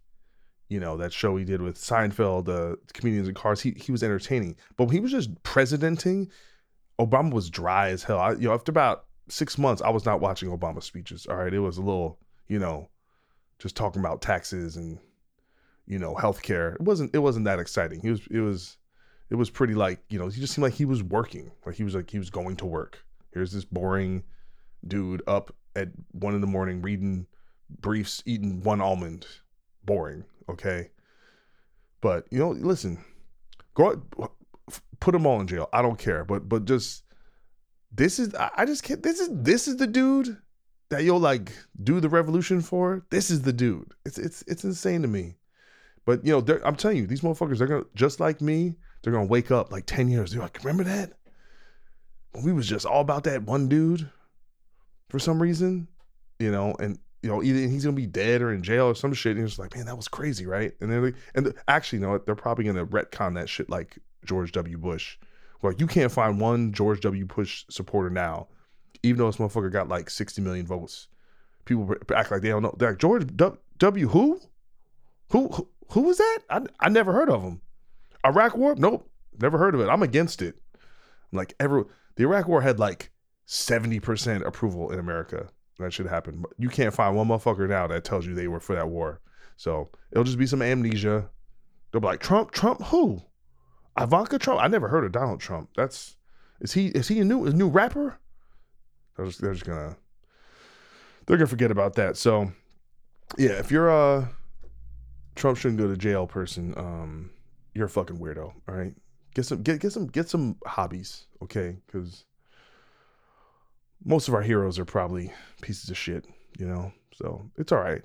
you know, that show he did with Seinfeld, uh, comedians in cars. He he was entertaining, but when he was just presidenting, Obama was dry as hell. I, you know, after about six months, I was not watching Obama speeches. All right, it was a little, you know, just talking about taxes and you know healthcare. It wasn't it wasn't that exciting. He was it was it was pretty like you know he just seemed like he was working, like he was like he was going to work. Here's this boring dude up at one in the morning reading briefs, eating one almond. Boring, okay. But you know, listen, go put them all in jail. I don't care, but but just this is I just can't. This is this is the dude that you'll like do the revolution for. This is the dude. It's it's it's insane to me. But you know, I'm telling you, these motherfuckers, they're gonna just like me. They're gonna wake up like ten years. They're like, remember that? When we was just all about that one dude for some reason, you know, and you know, either he's gonna be dead or in jail or some shit. And it's like, man, that was crazy, right? And then, and the, actually, you know, what? they're probably gonna retcon that shit like George W. Bush. Like, you can't find one George W. Bush supporter now, even though this motherfucker got like 60 million votes. People act like they don't know. They're like, George w, who? Who, who? Was that? I, I never heard of him. Iraq War? Nope, never heard of it. I'm against it. Like ever, the Iraq War had like 70% approval in America. That should happen. You can't find one motherfucker now that tells you they were for that war. So it'll just be some amnesia. They'll be like, Trump, Trump, who? Ivanka Trump? I never heard of Donald Trump. That's is he is he a new a new rapper? They're just, they're just gonna they're gonna forget about that. So yeah, if you're a Trump shouldn't go to jail person, um, you're a fucking weirdo. All right, get some get get some get some hobbies, okay? Because most of our heroes are probably pieces of shit, you know. So it's all right.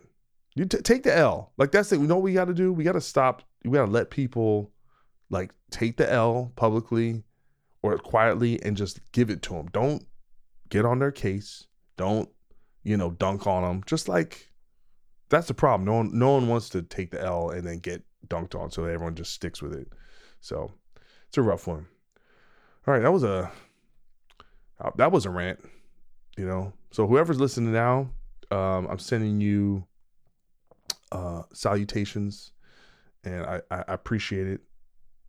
You t- take the L. Like that's it. We know we got to do. We got to stop. We got to let people like take the L publicly or quietly and just give it to them. Don't get on their case. Don't you know dunk on them. Just like that's the problem. No one no one wants to take the L and then get dunked on, so everyone just sticks with it. So it's a rough one. All right, that was a uh, that was a rant. You know, so whoever's listening now, um, I'm sending you uh, salutations, and I, I appreciate it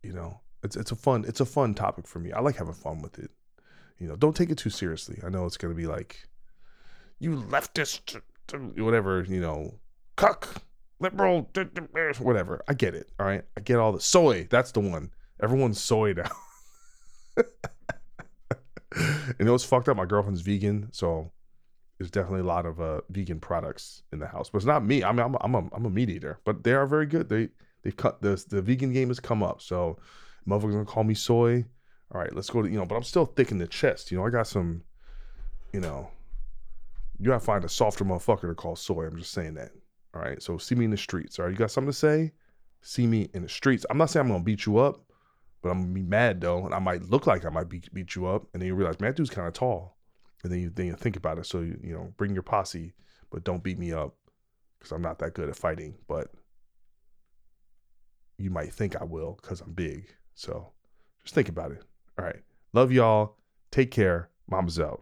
you know? It's it's a fun it's a fun topic for me. I like having fun with it. You know don't take it too seriously. I know it's going to be like you leftist whatever you know cuck liberal whatever. I get it all right? I get all the soy. That's the one. Everyone's soy now. And it was fucked up? My girlfriend's vegan so there's definitely a lot of uh, vegan products in the house but it's not me. I mean i'm, I'm, a, I'm a meat eater but they are very good. They They've cut the the vegan game has come up. So motherfuckers gonna call me soy. All right, let's go to you know, but I'm still thick in the chest. You know, I got some, you know, you gotta find a softer motherfucker to call soy. I'm just saying that. All right. So see me in the streets. All right, you got something to say? See me in the streets. I'm not saying I'm gonna beat you up, but I'm gonna be mad though, and I might look like I might beat beat you up, and then you realize, man, that dude's kind of tall, and then you then you think about it. So you you know, bring your posse, but don't beat me up because I'm not that good at fighting. But you might think I will because I'm big. So just think about it. All right. Love y'all. Take care. Mama's out.